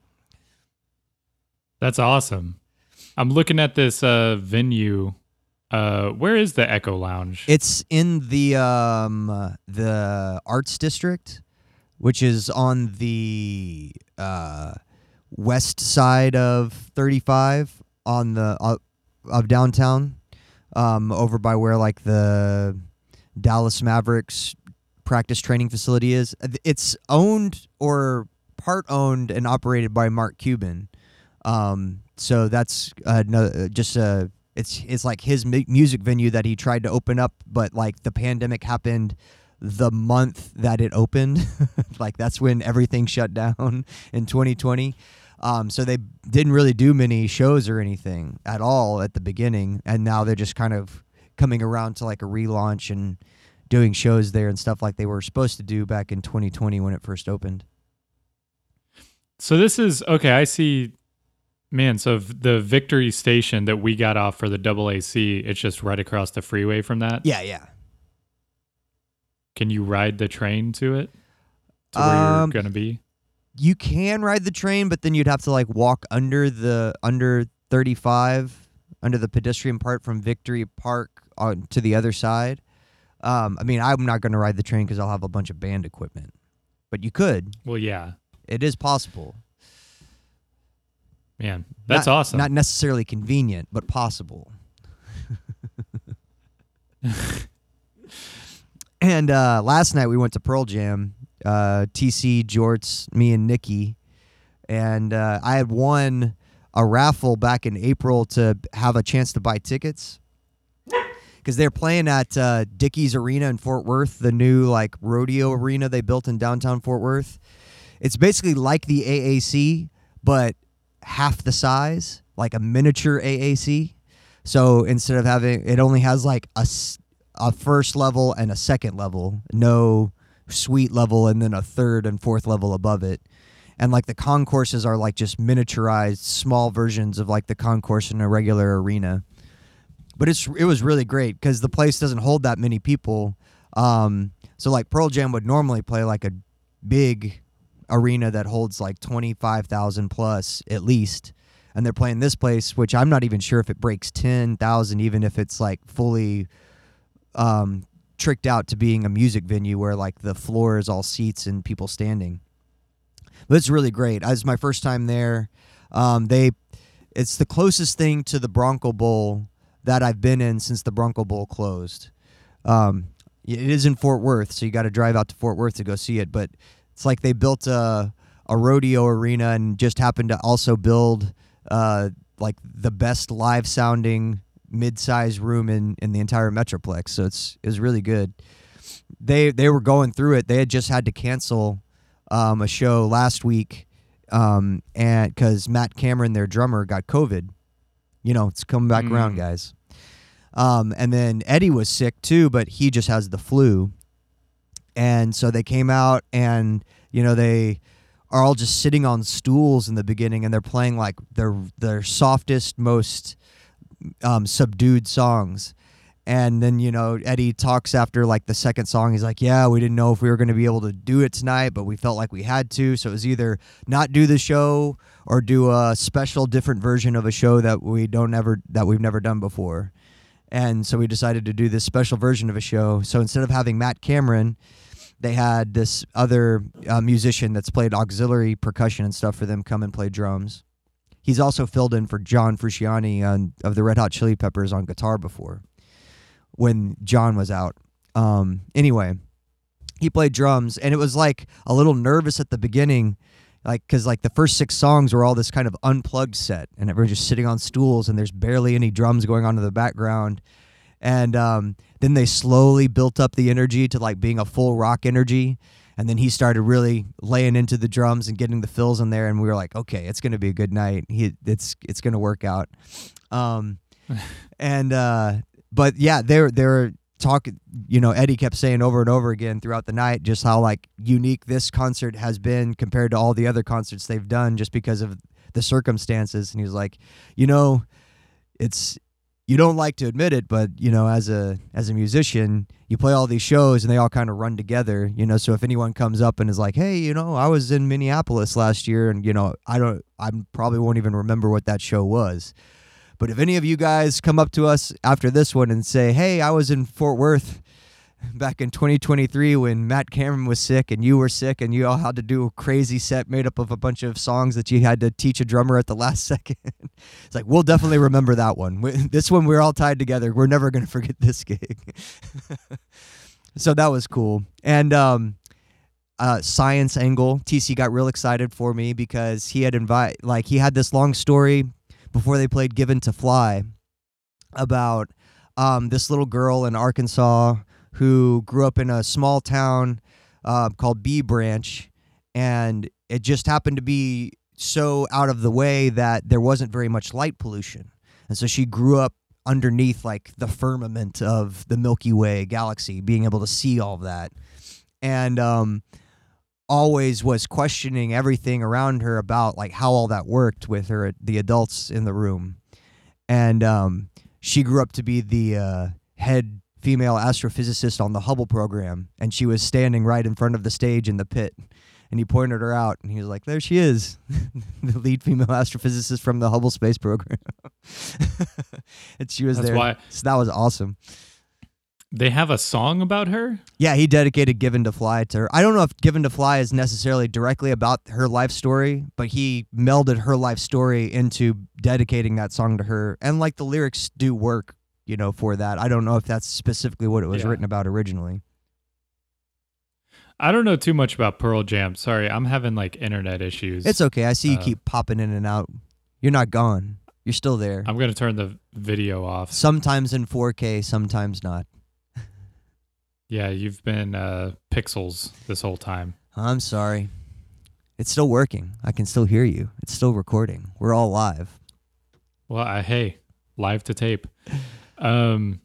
That's awesome. I'm looking at this uh, venue. Uh, where is the Echo Lounge? It's in the um, uh, the Arts District, which is on the uh, west side of 35 on the uh, of downtown, um, over by where like the Dallas Mavericks practice training facility is. It's owned or part owned and operated by Mark Cuban. Um, so that's no, just a it's it's like his music venue that he tried to open up, but like the pandemic happened the month that it opened. like that's when everything shut down in 2020. Um, so they didn't really do many shows or anything at all at the beginning, and now they're just kind of coming around to like a relaunch and doing shows there and stuff like they were supposed to do back in 2020 when it first opened. So this is okay. I see Man, so the Victory Station that we got off for the double AC, it's just right across the freeway from that. Yeah, yeah. Can you ride the train to it? To where Um, you're gonna be? You can ride the train, but then you'd have to like walk under the under 35 under the pedestrian part from Victory Park on to the other side. Um, I mean, I'm not going to ride the train because I'll have a bunch of band equipment, but you could. Well, yeah. It is possible. Man, that's Not- awesome. Not necessarily convenient, but possible. and uh, last night we went to Pearl Jam. Uh, TC, Jorts, me, and Nikki, and uh, I had won a raffle back in April to have a chance to buy tickets because they're playing at uh, Dickies Arena in Fort Worth, the new like rodeo arena they built in downtown Fort Worth. It's basically like the AAC, but half the size, like a miniature AAC. So instead of having, it only has like a, a first level and a second level, no suite level, and then a third and fourth level above it. And like the concourses are like just miniaturized, small versions of like the concourse in a regular arena. But it's it was really great because the place doesn't hold that many people. Um, so like Pearl Jam would normally play like a big arena that holds like 25,000 plus at least. And they're playing this place, which I'm not even sure if it breaks 10,000, even if it's like fully um, tricked out to being a music venue where like the floor is all seats and people standing. But it's really great. It was my first time there. Um, they, it's the closest thing to the Bronco Bowl that I've been in since the Bronco Bowl closed. Um, it is in Fort Worth, so you got to drive out to Fort Worth to go see it. But it's like they built a a rodeo arena and just happened to also build uh, like the best live sounding mid-sized room in in the entire metroplex. So it's it was really good. They they were going through it. They had just had to cancel um, a show last week, um, and because Matt Cameron, their drummer, got COVID. You know, it's coming back around, Mm. guys. Um, and then Eddie was sick too, but he just has the flu. And so they came out and, you know, they are all just sitting on stools in the beginning and they're playing like their their softest, most um, subdued songs. And then, you know, Eddie talks after like the second song. He's like, Yeah, we didn't know if we were going to be able to do it tonight, but we felt like we had to. So it was either not do the show or do a special different version of a show that we don't ever, that we've never done before. And so we decided to do this special version of a show. So instead of having Matt Cameron, they had this other uh, musician that's played auxiliary percussion and stuff for them come and play drums. He's also filled in for John Frusciante on, of the Red Hot Chili Peppers on guitar before when John was out. Um, anyway, he played drums and it was like a little nervous at the beginning like because like the first six songs were all this kind of unplugged set and everyone's just sitting on stools and there's barely any drums going on in the background and um, then they slowly built up the energy to like being a full rock energy and then he started really laying into the drums and getting the fills in there and we were like okay it's gonna be a good night. He it's it's gonna work out. Um, and uh, but yeah they're they're talk you know eddie kept saying over and over again throughout the night just how like unique this concert has been compared to all the other concerts they've done just because of the circumstances. And he was like you know it's you don't like to admit it but you know as a as a musician you play all these shows and they all kind of run together you know? So if anyone comes up and is like hey you know i was in minneapolis last year and you know i don't i probably won't even remember what that show was. But if any of you guys come up to us after this one and say, "Hey, I was in Fort Worth back in 2023 when Matt Cameron was sick and you were sick and you all had to do a crazy set made up of a bunch of songs that you had to teach a drummer at the last second. it's like, "We'll definitely remember that one. This one we're all tied together. We're never going to forget this gig." so that was cool. And um uh, science angle. TC got real excited for me because he had invite like he had this long story before they played Given to Fly about um, this little girl in Arkansas who grew up in a small town uh, called Bee Branch, and it just happened to be so out of the way that there wasn't very much light pollution. And so she grew up underneath like the firmament of the Milky Way galaxy, being able to see all of that. And um, always was questioning everything around her about like how all that worked with her the adults in the room and um, she grew up to be the uh, head female astrophysicist on the hubble program and she was standing right in front of the stage in the pit and he pointed her out and he was like there she is the lead female astrophysicist from the hubble space program and she was That's there why- so that was awesome They have a song about her. Yeah, he dedicated Given to Fly to her. I don't know if Given to Fly is necessarily directly about her life story, but he melded her life story into dedicating that song to her. And like the lyrics do work, you know, for that. I don't know if that's specifically what it was Yeah. written about originally. I don't know too much about Pearl Jam. Sorry, I'm having like internet issues. It's okay. I see you Uh, keep popping in and out. You're not gone. You're still there. I'm gonna turn the video off. Sometimes in 4K, sometimes not. Yeah, you've been uh, pixels this whole time. I'm sorry. It's still working. I can still hear you. It's still recording. We're all live. Well, I, hey, live to tape. Um,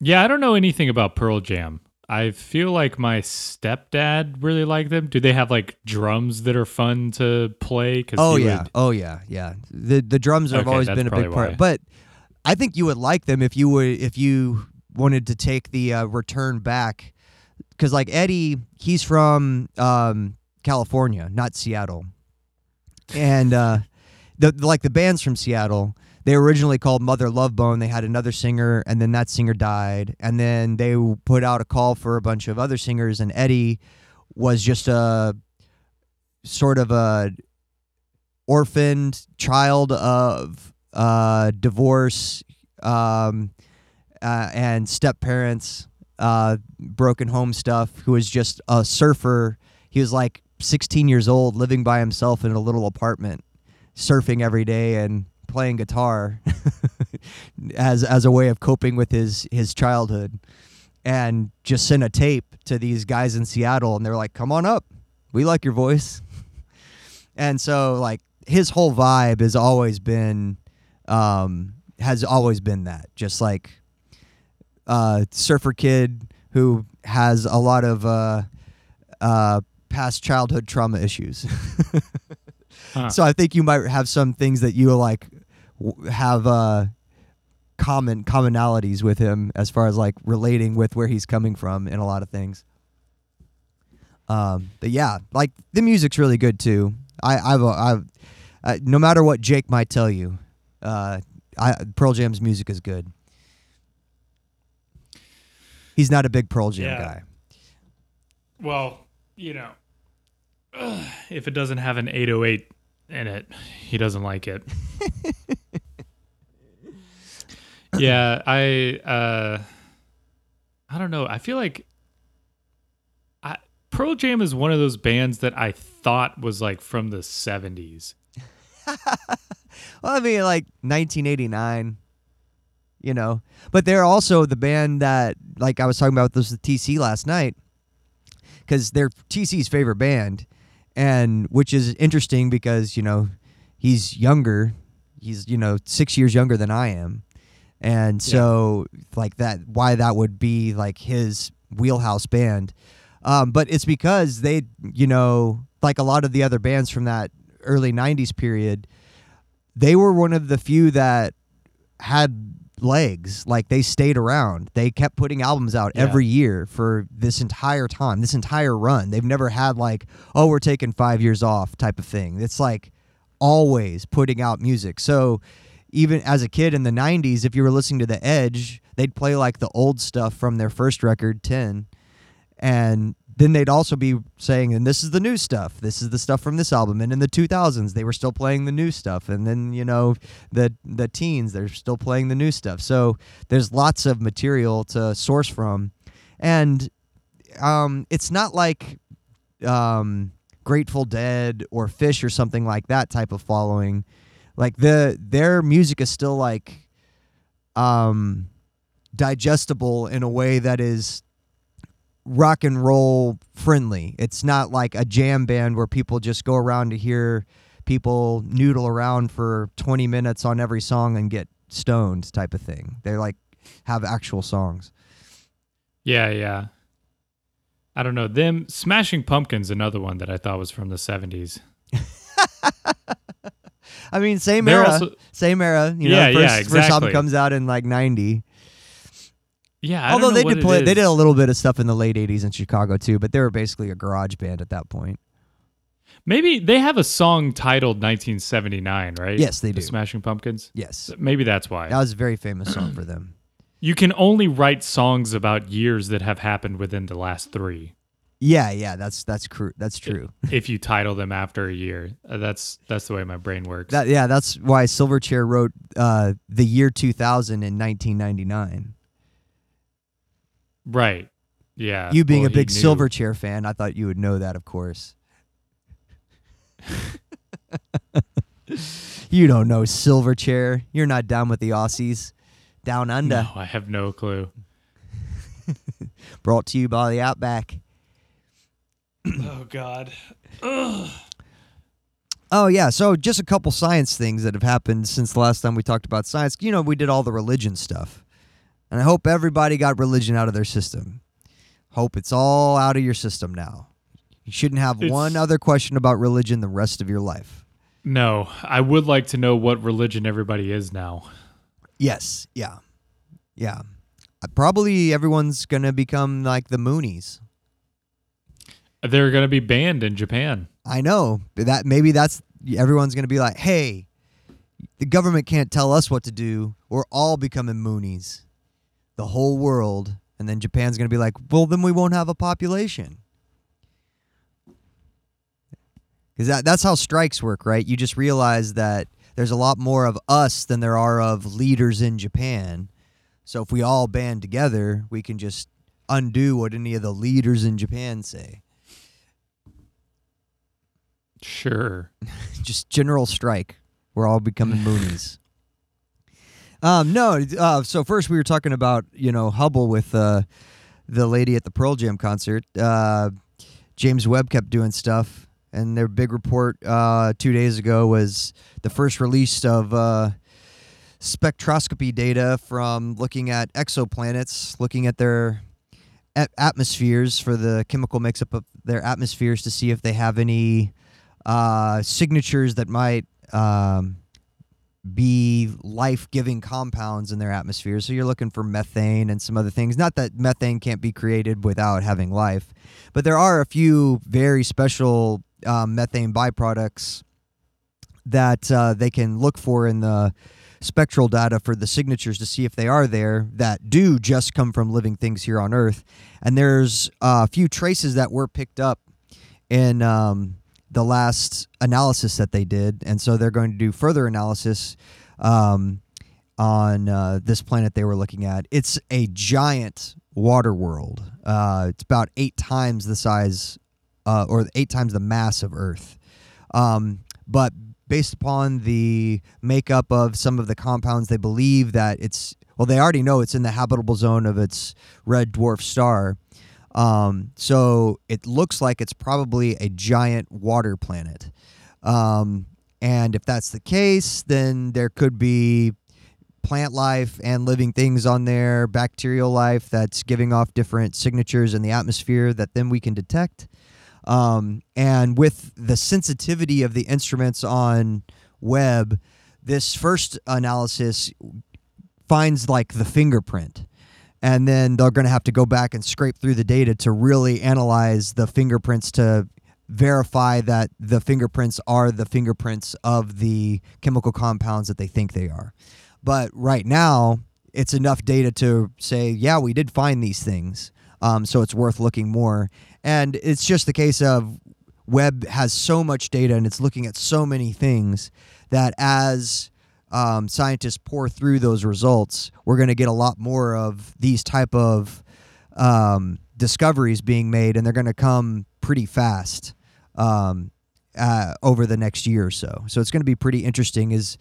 yeah, I don't know anything about Pearl Jam. I feel like my stepdad really liked them. Do they have like drums that are fun to play? Cause Oh yeah, would- oh yeah, yeah. The the drums have Okay, always been a big part, why. but I think you would like them if you would if you wanted to take the uh, return back, because like Eddie, he's from um, California, not Seattle, and uh, the like the bands from Seattle. They were originally called Mother Love Bone. They had another singer, and then that singer died. And then they put out a call for a bunch of other singers, and Eddie was just a sort of a orphaned child of uh, divorce um, uh, and step parents, uh, broken home stuff, who was just a surfer. He was like 16 years old, living by himself in a little apartment, surfing every day and playing guitar as as a way of coping with his his childhood. And just sent a tape to these guys in Seattle, and they're like, "Come on up, we like your voice." And so like his whole vibe has always been um has always been that. Just like uh surfer kid who has a lot of uh uh past childhood trauma issues. Huh. So I think you might have some things that you like have uh common commonalities with him as far as like relating with where he's coming from in a lot of things. Um, but yeah, like the music's really good too. I, I've, I've, uh, no matter what Jake might tell you, uh, I, Pearl Jam's music is good. He's not a big Pearl Jam Yeah. guy. Well, you know, if it doesn't have an 808 in it, he doesn't like it. yeah, I uh I don't know. I feel like I Pearl Jam is one of those bands that I thought was like from the 70s. Well, I mean, like 1989, you know. But they're also the band that, like I was talking about this with TC last night, because they're TC's favorite band, and which is interesting because you know he's younger, he's you know six years younger than I am, and so like that why that would be like his wheelhouse band. Um, but it's because they you know like a lot of the other bands from that early 90s period they were one of the few that had legs. Like they stayed around. They kept putting albums out Yeah. every year for this entire time this entire run. They've never had like oh we're taking five years off type of thing. It's like always putting out music. So even as a kid in the 90s if you were listening to the edge they'd play like the old stuff from their first record 10 and then they'd also be saying and this is the new stuff. This is the stuff from this album. And in the 2000s they were still playing the new stuff. And then you know the the teens they're still playing the new stuff. So there's lots of material to source from. And um it's not like um grateful dead or Phish or something like that type of following like the their music is still like um digestible in a way that is rock and roll friendly. It's not like a jam band where people just go around to hear people noodle around for 20 minutes on every song and get stoned type of thing. They like have actual songs. Yeah, yeah. I don't know. Them Smashing Pumpkins, another one that I thought was from the seventies. I mean, same They're era, also same era. You know, Yeah, first, yeah, first album comes out in like 90. yeah. I Although they did play, they did a little bit of stuff in the late 80s in Chicago too, but they were basically a garage band at that point. Maybe they have a song titled 1979, right? Yes, they The do. Smashing Pumpkins. Yes. Maybe that's why. That was a very famous song for them. You can only write songs about years that have happened within the last three. Yeah, yeah, that's that's cru- that's true. if you title them after a year, Uh, that's that's the way my brain works. That yeah, that's why Silverchair wrote uh, the year 2000 in 1999. right? Yeah. You being well, a big. Silverchair fan, I thought you would know that, of course. you don't know Silverchair. You're not down with the Aussies. Down under. No, I have no clue. Brought to you by the Outback. Oh God. Oh yeah, so just a couple science things that have happened since the last time we talked about science. You know, we did all the religion stuff. And I hope everybody got religion out of their system. Hope it's all out of your system now. You shouldn't have It's- one other question about religion the rest of your life. No, I would like to know what religion everybody is now. Yes, yeah. Yeah. Probably everyone's going to become like the Moonies. They're going to be banned in Japan. I know. That maybe that's everyone's going to be like, "Hey, the government can't tell us what to do. We're all becoming Moonies." The whole world. And then Japan's going to be like, "Well, then we won't have a population." Cuz that that's how strikes work, right? You just realize that there's a lot more of us than there are of leaders in Japan. So if we all band together, we can just undo what any of the leaders in Japan say. Sure. just general strike. We're all becoming Moonies. Um, no, uh, so first we were talking about you know Hubble with uh, the lady at the Pearl Jam concert. Uh, James Webb kept doing stuff, and their big report uh, two days ago was the first release of uh, spectroscopy data from looking at exoplanets, looking at their atmospheres for the chemical makeup of their atmospheres to see if they have any uh, signatures that might um, be life-giving compounds in their atmosphere. So you're looking for methane and some other things. Not that methane can't be created without having life, but there are a few very special um, methane byproducts that uh, they can look for in the spectral data for the signatures to see if they are there that do just come from living things here on Earth. And there's uh, a few traces that were picked up in um, the last analysis that they did, and so they're going to do further analysis um, on uh, this planet they were looking at. It's a giant water world. Uh, it's about eight times the size, uh, or eight times the mass of Earth. Um, but based upon the makeup of some of the compounds, they believe that it's well, they already know it's in the habitable zone of its red dwarf star. Um, so it looks like it's probably a giant water planet. Um, and if that's the case, then there could be plant life and living things on there, bacterial life that's giving off different signatures in the atmosphere that then we can detect. Um, and with the sensitivity of the instruments on Webb, this first analysis finds like the fingerprint. And then they're going to have to go back and scrape through the data to really analyze the fingerprints to verify that the fingerprints are the fingerprints of the chemical compounds that they think they are. But right now, it's enough data to say, yeah, we did find these things. Um, so it's worth looking more. And it's just the case of Webb has so much data and it's looking at so many things that as um, scientists pour through those results, we're going to get a lot more of these type of um, discoveries being made, and they're going to come pretty fast um, uh, over the next year or so. So it's going to be pretty interesting. Is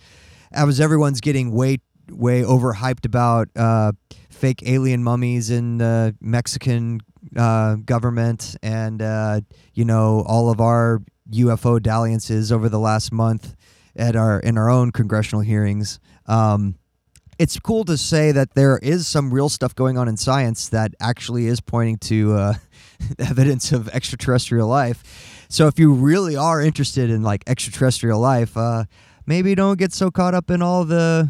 as everyone's getting way way overhyped about uh, fake alien mummies in the Mexican uh, government, and uh, you know all of our UFO dalliances over the last month at our in our own congressional hearings. Um, it's cool to say that there is some real stuff going on in science that actually is pointing to uh, evidence of extraterrestrial life. So if you really are interested in like extraterrestrial life, uh, maybe don't get so caught up in all the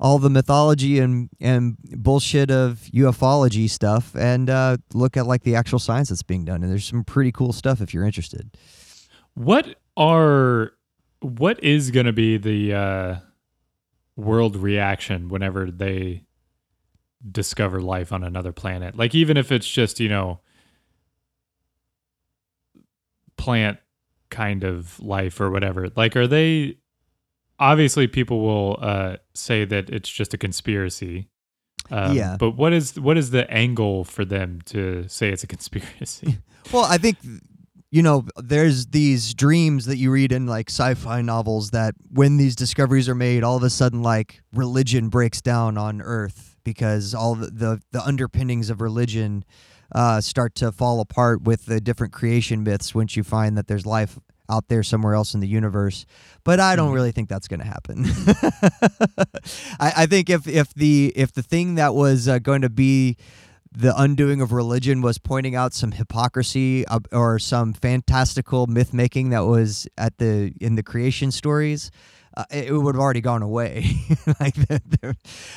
all the mythology and and bullshit of ufology stuff, and uh, look at like the actual science that's being done. And there's some pretty cool stuff if you're interested. What are what is going to be the uh, world reaction whenever they discover life on another planet? Like, even if it's just, you know, plant kind of life or whatever, like, are they obviously people will uh, say that it's just a conspiracy. Um, Yeah. But what is what is the angle for them to say it's a conspiracy? Well, I think you know there's these dreams that you read in like sci-fi novels that when these discoveries are made, all of a sudden like religion breaks down on Earth because all the the, the underpinnings of religion uh, start to fall apart with the different creation myths once you find that there's life out there somewhere else in the universe. But I don't Mhm. really think that's going to happen. I, I think if if the if the thing that was uh, going to be the undoing of religion was pointing out some hypocrisy or some fantastical myth making that was at the in the creation stories uh, it, would have already gone away. Like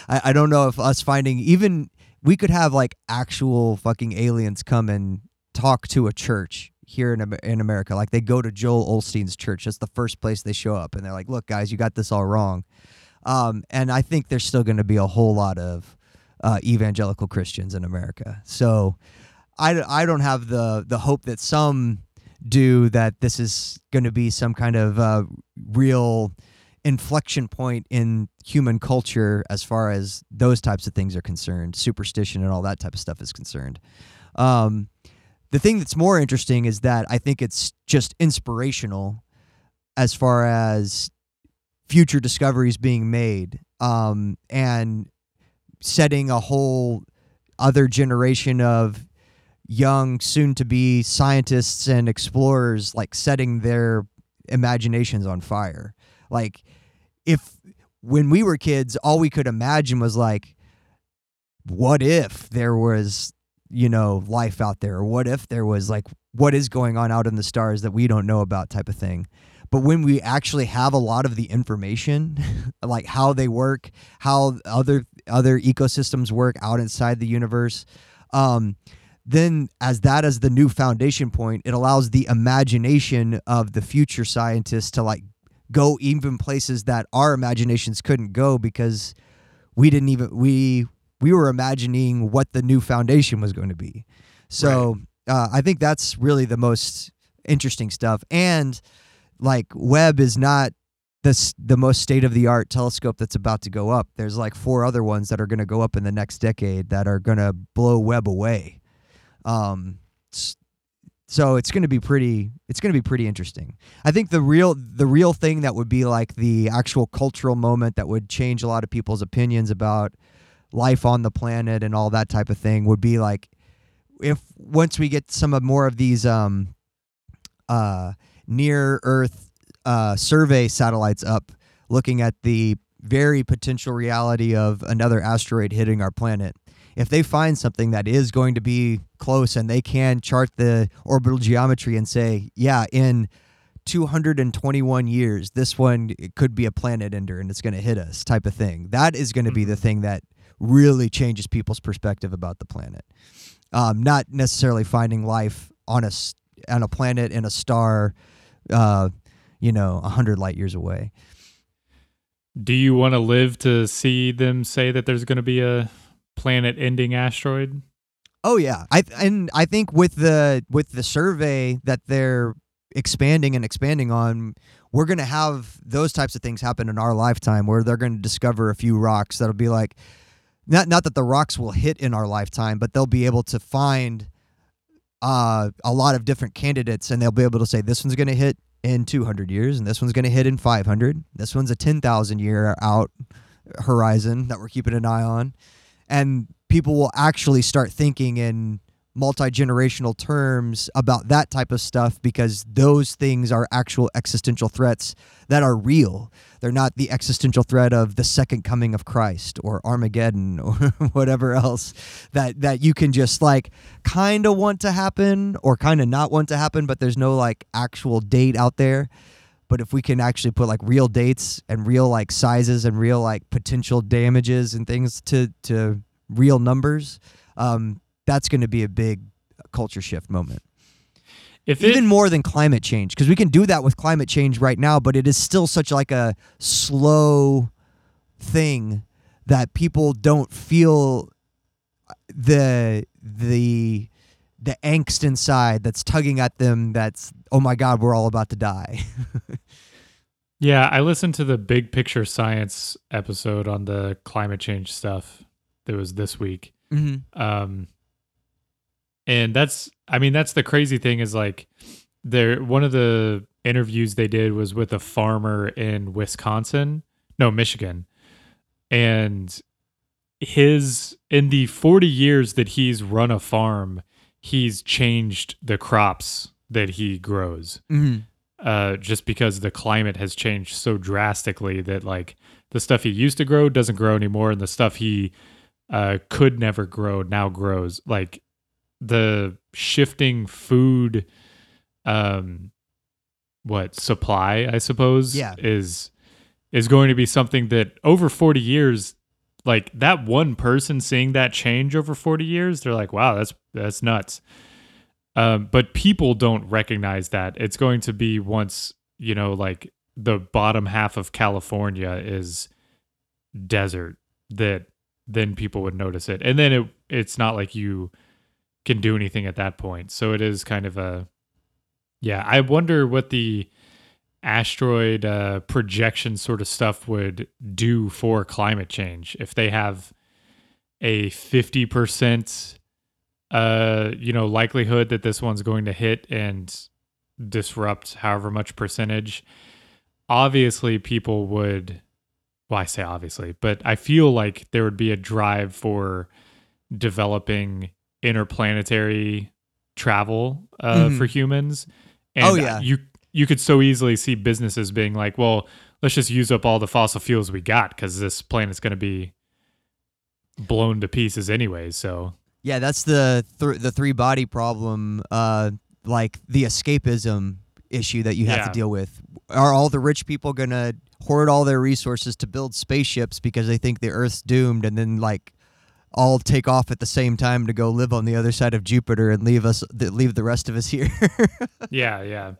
I, I don't know if us finding even we could have like actual fucking aliens come and talk to a church here in, in America. Like they go to Joel Osteen's church. That's the first place they show up and they're like look guys you got this all wrong. Um, and I think there's still going to be a whole lot of uh, evangelical Christians in America. So I, I don't have the the hope that some do that this is going to be some kind of uh, real inflection point in human culture as far as those types of things are concerned, superstition and all that type of stuff is concerned. Um, the thing that's more interesting is that I think it's just inspirational as far as future discoveries being made um, and setting a whole other generation of young soon to be scientists and explorers like setting their imaginations on fire. Like if when we were kids all we could imagine was like what if there was you know life out there? Or what if there was like what is going on out in the stars that we don't know about type of thing? But when we actually have a lot of the information like how they work how other other ecosystems work out inside the universe um, then as that as the new foundation point it allows the imagination of the future scientists to like go even places that our imaginations couldn't go because we didn't even we we were imagining what the new foundation was going to be. So uh, i think that's really the most interesting stuff. And like Webb is not this the most state of the art telescope that's about to go up. There's like four other ones that are going to go up in the next decade that are going to blow Webb away. Um, so it's going to be pretty. It's going to be pretty interesting. I think the real the real thing that would be like the actual cultural moment that would change a lot of people's opinions about life on the planet and all that type of thing would be like if once we get some of more of these um uh near Earth uh, survey satellites up looking at the very potential reality of another asteroid hitting our planet. If they find something that is going to be close and they can chart the orbital geometry and say, yeah, in 221 years, this one could be a planet ender and it's going to hit us, type of thing. That is going to be the thing that really changes people's perspective about the planet. Um, not necessarily finding life on a on a planet in a star, uh, you know, a hundred light years away. Do you want to live to see them say that there's going to be a planet-ending asteroid? Oh yeah, I and I think with the with the survey that they're expanding and expanding on, we're gonna have those types of things happen in our lifetime, where they're gonna discover a few rocks that'll be like, not not that the rocks will hit in our lifetime, but they'll be able to find uh, a lot of different candidates, and they'll be able to say this one's gonna hit in 200 years, and this one's gonna hit in 500. This one's a 10,000 year out horizon that we're keeping an eye on, and people will actually start thinking in multi-generational terms about that type of stuff because those things are actual existential threats that are real. They're not the existential threat of the second coming of Christ or Armageddon or whatever else that that you can just like kind of want to happen or kind of not want to happen but there's no like actual date out there. But if we can actually put like real dates and real like sizes and real like potential damages and things to to real numbers, um, that's going to be a big culture shift moment. If it, Even more than climate change, because we can do that with climate change right now, but it is still such like a slow thing that people don't feel the the the angst inside that's tugging at them that's oh my god we're all about to die yeah, I listened to the Big Picture Science episode on the climate change stuff that was this week. mm-hmm. Um, and that's, I mean, that's the crazy thing is like, there. One of the interviews they did was with a farmer in Wisconsin, no, Michigan, and his in the 40 years that he's run a farm, he's changed the crops that he grows. Mm-hmm. Uh, just because the climate has changed so drastically that like the stuff he used to grow doesn't grow anymore, and the stuff he uh, could never grow now grows. Like the shifting food, um, what supply I suppose, Yeah. is is going to be something that over forty years, like that one person seeing that change over forty years, they're like, wow, that's that's nuts. Um, but people don't recognize that. It's going to be once, you know, like the bottom half of California is desert that then people would notice it. And then it it's not like you can do anything at that point. So it is kind of a yeah, I wonder what the asteroid uh, projection sort of stuff would do for climate change if they have a 50% uh you know likelihood that this one's going to hit and disrupt however much percentage obviously people would well i say obviously but i feel like there would be a drive for developing interplanetary travel uh, Mhm. for humans and Oh, yeah. you you could so easily see businesses being like well let's just use up all the fossil fuels we got because this planet's going to be blown to pieces anyways so Yeah, that's the th- the three body problem, uh, like the escapism issue that you have Yeah. to deal with. Are all the rich people gonna hoard all their resources to build spaceships because they think the Earth's doomed, and then like all take off at the same time to go live on the other side of Jupiter and leave us leave the rest of us here? Yeah, yeah.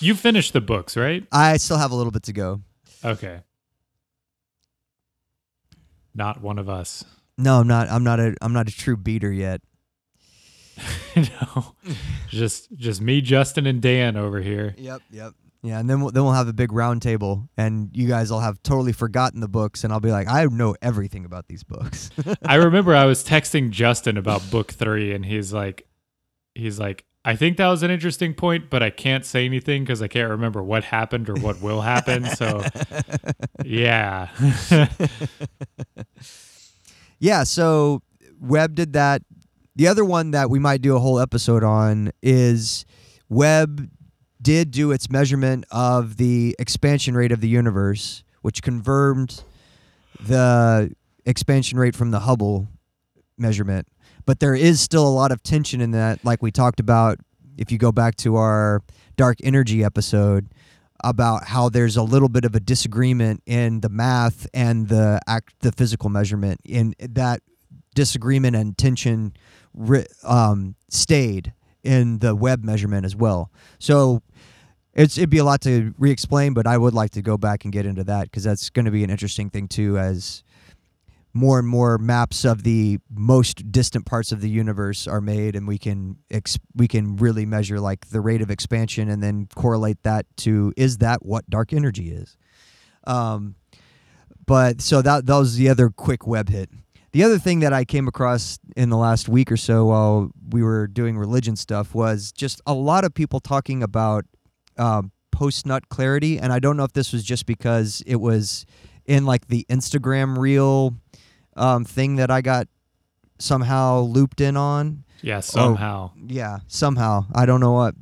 you finished the books, right? I still have a little bit to go. Okay. Not one of us. No, I'm not. I'm not a. I'm not a true beater yet. no. just just me, Justin, and Dan over here. Yep. Yep. Yeah, and then we'll, then we'll have a big round table, and you guys will have totally forgotten the books, and I'll be like, I know everything about these books. I remember I was texting Justin about book three, and he's like, he's like, I think that was an interesting point, but I can't say anything because I can't remember what happened or what will happen. So, yeah. yeah, so Webb did that. The other one that we might do a whole episode on is Webb did do its measurement of the expansion rate of the universe, which confirmed the expansion rate from the Hubble measurement. But there is still a lot of tension in that, like we talked about. If you go back to our dark energy episode about how there's a little bit of a disagreement in the math and the act, the physical measurement, in that disagreement and tension um, stayed in the Webb measurement as well. So it's it'd be a lot to re-explain, but I would like to go back and get into that because that's going to be an interesting thing too, as more and more maps of the most distant parts of the universe are made, and we can ex- we can really measure like the rate of expansion, and then correlate that to is that what dark energy is. Um, but so that that was the other quick Webb hit. The other thing that I came across in the last week or so while we were doing religion stuff was just a lot of people talking about um, post nut clarity, and I don't know if this was just because it was in like the Instagram reel um, thing that I got somehow looped in on. Yeah, somehow. Yeah, somehow I don't know what.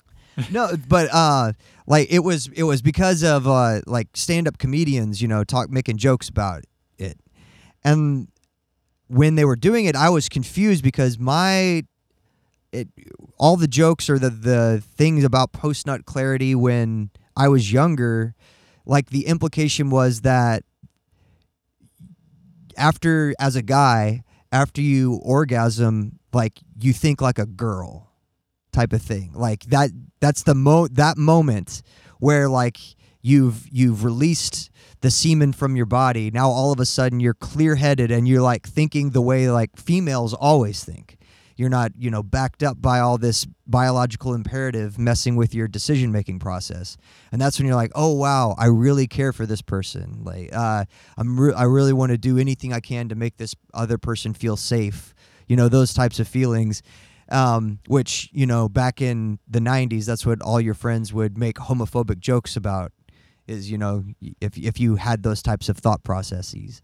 no, but uh, like it was it was because of uh, like stand up comedians, you know, talk making jokes about it, and when they were doing it, I was confused because my it all the jokes or the the things about post nut clarity when I was younger, like the implication was that after as a guy, after you orgasm, like you think like a girl type of thing. Like that that's the mo that moment where like you've you've released the semen from your body. Now all of a sudden you're clear-headed and you're like thinking the way like females always think. You're not, you know, backed up by all this biological imperative messing with your decision-making process. And that's when you're like, "Oh wow, I really care for this person. Like uh I'm re- I really want to do anything I can to make this other person feel safe." You know, those types of feelings. Um, which you know back in the 90s that's what all your friends would make homophobic jokes about is you know if if you had those types of thought processes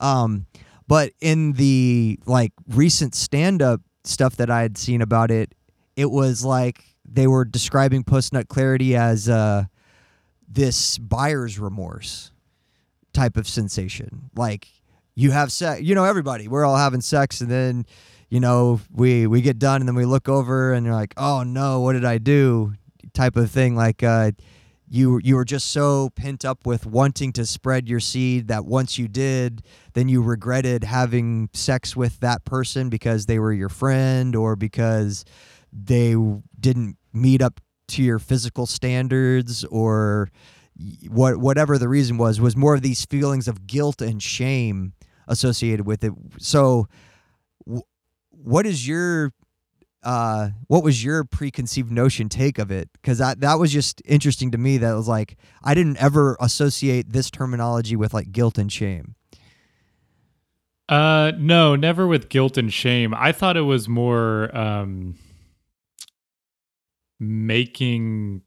um, but in the like recent stand up stuff that I had seen about it it was like they were describing post nut clarity as uh, this buyer's remorse type of sensation. Like you have sex you know everybody we're all having sex and then you know we we get done and then we look over and you're like oh no what did i do? Type of thing like uh you you were just so pent up with wanting to spread your seed that once you did then you regretted having sex with that person because they were your friend or because they didn't meet up to your physical standards or what whatever the reason was was more of these feelings of guilt and shame associated with it. So what is your uh what was your preconceived notion take of it? Because that that was just interesting to me that was like i didn't ever associate this terminology with like guilt and shame. Uh no never with guilt and shame. I thought it was more um making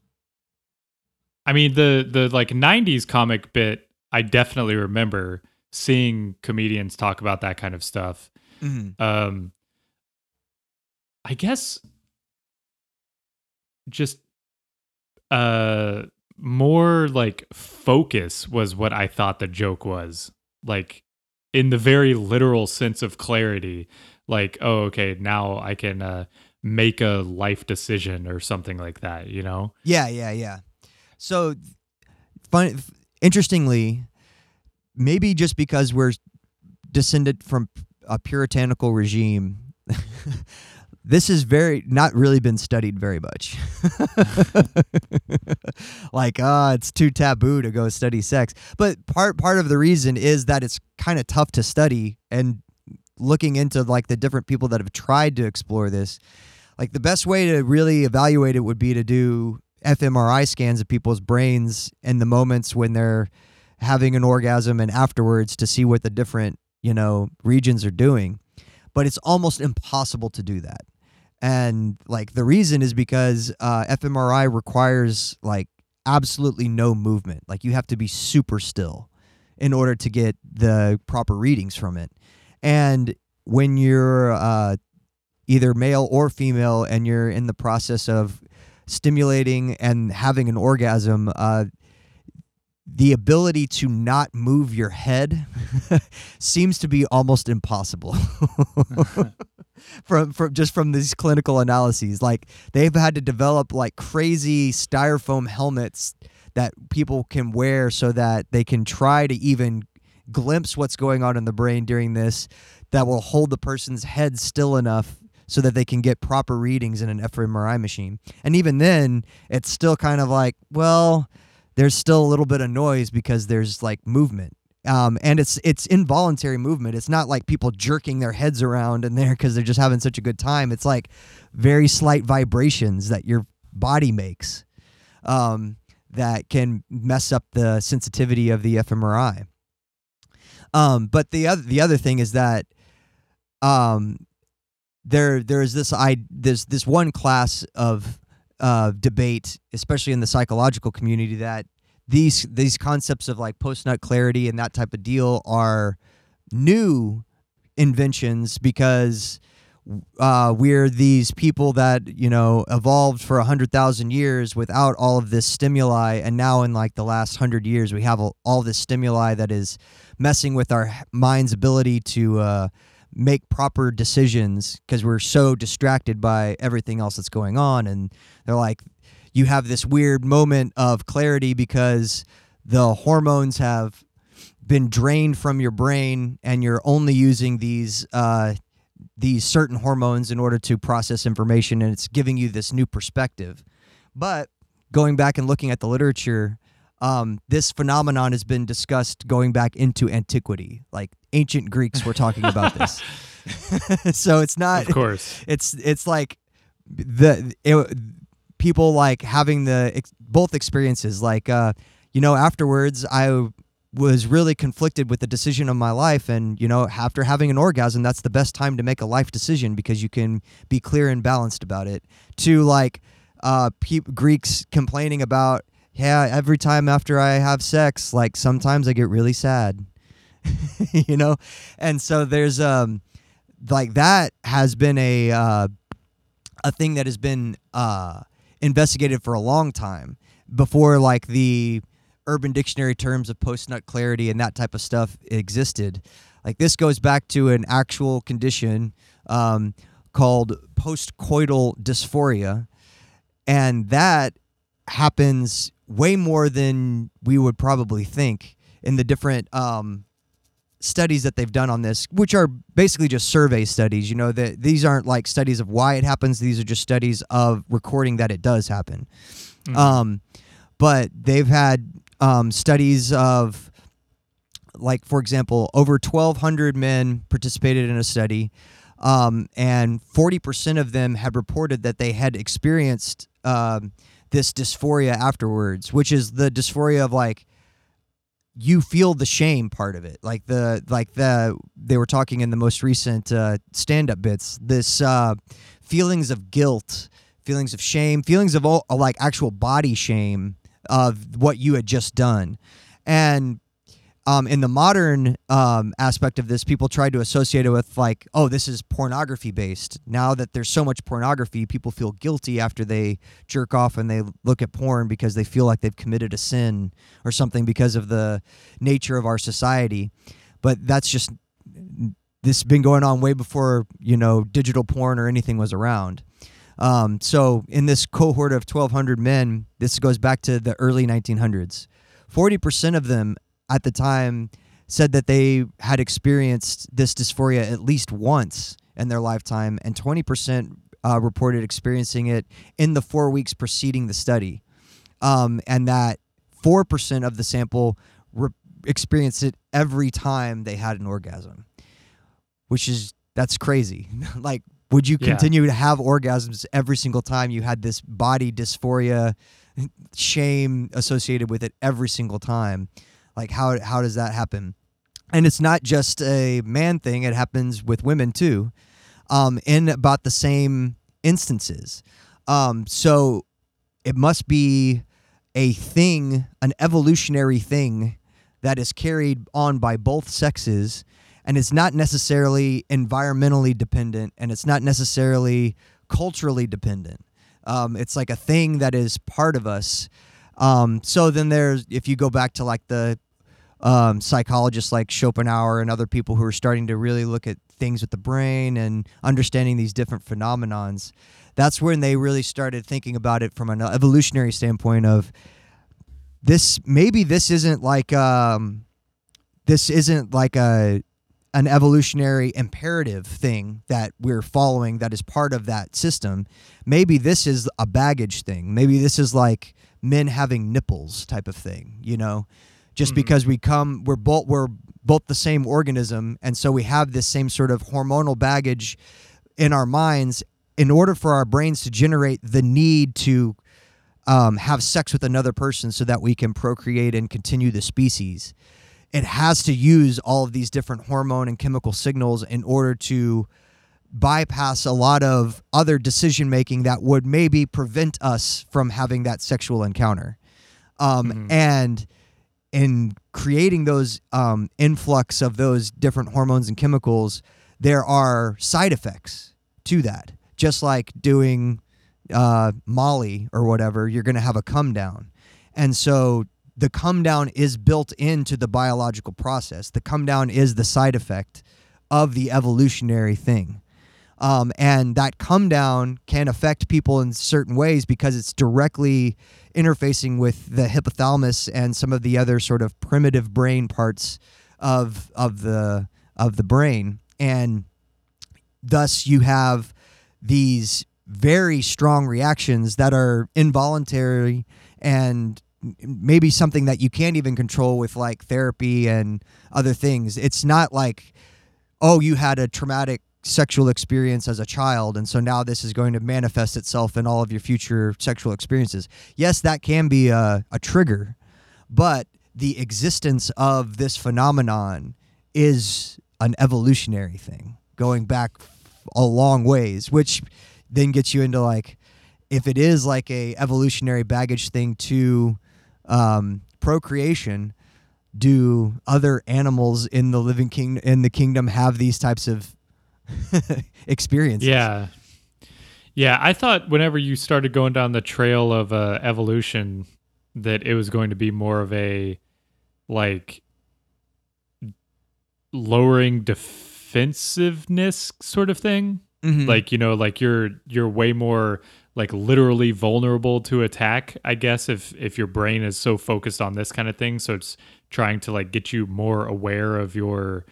i mean the the like 90s comic bit i definitely remember seeing comedians talk about that kind of stuff. Mm-hmm. um I guess just uh more like focus was what I thought the joke was. Like in the very literal sense of clarity. Like, oh, okay, now I can uh make a life decision or something like that, you know? Yeah, yeah, yeah. So fun interestingly, maybe just because we're descended from a puritanical regime this has very not really been studied very much. like, ah, uh, it's too taboo to go study sex. But part part of the reason is that it's kind of tough to study and looking into like the different people that have tried to explore this. Like the best way to really evaluate it would be to do fMRI scans of people's brains in the moments when they're having an orgasm and afterwards to see what the different, you know, regions are doing. But it's almost impossible to do that and like the reason is because uh, fMRI requires like absolutely no movement. Like you have to be super still in order to get the proper readings from it. And when you're uh, either male or female and you're in the process of stimulating and having an orgasm, uh, the ability to not move your head seems to be almost impossible. from from just from these clinical analyses, like they've had to develop like crazy styrofoam helmets that people can wear so that they can try to even glimpse what's going on in the brain during this that will hold the person's head still enough so that they can get proper readings in an fMRI machine. And even then, it's still kind of like, well, there's still a little bit of noise because there's like movement. Um, and it's it's involuntary movement. It's not like people jerking their heads around in there because they're just having such a good time. It's like very slight vibrations that your body makes um, that can mess up the sensitivity of the fMRI. Um, but the other the other thing is that um, there there's this I this this one class of uh, debate, especially in the psychological community, that these these concepts of like post nut clarity and that type of deal are new inventions because uh, we're these people that you know evolved for a hundred thousand years without all of this stimuli, and now in like the last hundred years we have all this stimuli that is messing with our mind's ability to uh, make proper decisions because we're so distracted by everything else that's going on, and they're like, you have this weird moment of clarity because the hormones have been drained from your brain and you're only using these uh, these certain hormones in order to process information and it's giving you this new perspective. But going back and looking at the literature um, this phenomenon has been discussed going back into antiquity. Like ancient greeks were talking about this. So it's not of course. it's it's like the it, people like having the ex- both experiences like uh you know afterwards i was really conflicted with the decision of my life and you know after having an orgasm that's the best time to make a life decision because you can be clear and balanced about it. To like uh pe- greeks complaining about yeah every time after i have sex like sometimes i get really sad. You know? And so there's um like that has been a uh a thing that has been uh investigated for a long time before like the urban dictionary terms of post nut clarity and that type of stuff existed. Like this goes back to an actual condition um, called postcoital dysphoria, and that happens way more than we would probably think in the different um, studies that they've done on this, which are basically just survey studies. You know that these aren't like studies of why it happens; these are just studies of recording that it does happen. Mm-hmm. Um, but they've had um, studies of like for example over 1200 men participated in a study um, and 40% of them had reported that they had experienced um, this dysphoria afterwards which is the dysphoria of like you feel the shame part of it like the like the they were talking in the most recent uh, stand-up bits this uh, feelings of guilt feelings of shame feelings of all, like actual body shame of what you had just done. And um, in the modern um, aspect of this, people tried to associate it with like, oh, this is pornography based. Now that there's so much pornography, people feel guilty after they jerk off and they look at porn because they feel like they've committed a sin or something because of the nature of our society. But that's just this has been going on way before you know digital porn or anything was around. Um, so in this cohort of 1,200 men, this goes back to the early 1900s. 40% of them at the time said that they had experienced this dysphoria at least once in their lifetime, and 20% uh, reported experiencing it in the four weeks preceding the study. Um, and that 4% of the sample re- experienced it every time they had an orgasm, which is that's crazy. like would you continue yeah. to have orgasms every single time you had this body dysphoria, shame associated with it every single time? Like how how does that happen? And it's not just a man thing; it happens with women too, um, in about the same instances. Um, so it must be a thing, an evolutionary thing that is carried on by both sexes and it's not necessarily environmentally dependent and it's not necessarily culturally dependent. Um, it's like a thing that is part of us. Um, so then there's if you go back to like the um, psychologists like Schopenhauer and other people who are starting to really look at things with the brain and understanding these different phenomenons. That's when they really started thinking about it from an evolutionary standpoint of this. Maybe this isn't like um, this isn't like a an evolutionary imperative thing that we're following that is part of that system. Maybe this is a baggage thing. Maybe this is like men having nipples type of thing, you know? Just Mhm. because we come we're both we're both the same organism and so we have this same sort of hormonal baggage in our minds in order for our brains to generate the need to um, have sex with another person so that we can procreate and continue the species it has to use all of these different hormone and chemical signals in order to bypass a lot of other decision making that would maybe prevent us from having that sexual encounter. Um, Mhm. And in creating those um, influx of those different hormones and chemicals, there are side effects to that. Just like doing uh, Molly or whatever, you're going to have a come down. And so the come down is built into the biological process. The come down is the side effect of the evolutionary thing. Um, and that come down can affect people in certain ways because it's directly interfacing with the hypothalamus and some of the other sort of primitive brain parts of of the of the brain and thus you have these very strong reactions that are involuntary and maybe something that you can't even control with like therapy and other things. It's not like, oh, you had a traumatic sexual experience as a child, and so now this is going to manifest itself in all of your future sexual experiences. Yes, that can be a, a trigger, but the existence of this phenomenon is an evolutionary thing going back a long ways, which then gets you into like, if it is like a evolutionary baggage thing to um, procreation, do other animals in the living king in the kingdom have these types of experiences? Yeah. Yeah, I thought whenever you started going down the trail of uh, evolution that it was going to be more of a like lowering defensiveness sort of thing. Mhm. Like, you know, like you're you're way more like literally vulnerable to attack, I guess if if your brain is so focused on this kind of thing, so it's trying to like get you more aware of your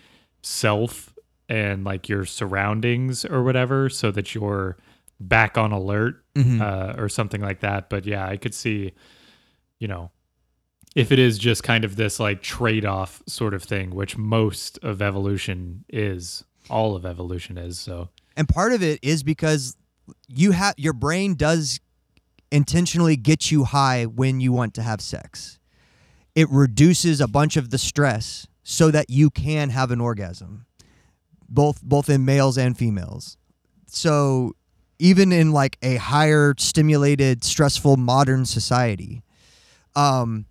self and like your surroundings or whatever so that you're back on alert Mhm. uh, or something like that. But yeah, I could see, you know, if it is just kind of this like trade off sort of thing, which most of evolution is, all of evolution is. So, and part of it is because you have your brain does intentionally get you high when you want to have sex. It reduces a bunch of the stress so that you can have an orgasm, both both in males and females. So even in like a higher stimulated, stressful modern society, um,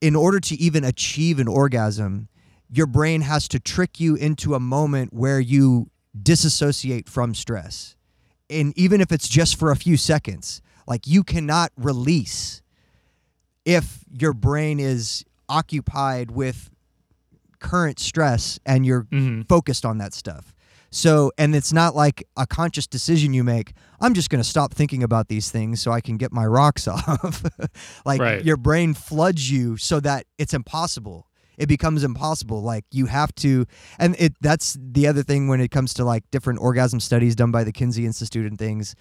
in order to even achieve an orgasm, your brain has to trick you into a moment where you disassociate from stress. And even if it's just for a few seconds, like you cannot release if your brain is occupied with current stress and you're mhm. focused on that stuff. So, and it's not like a conscious decision you make. I'm just going to stop thinking about these things so I can get my rocks off. like Right. your brain floods you so that it's impossible. It becomes impossible. Like you have to, and it that's the other thing when it comes to like different orgasm studies done by the Kinsey Institute and things.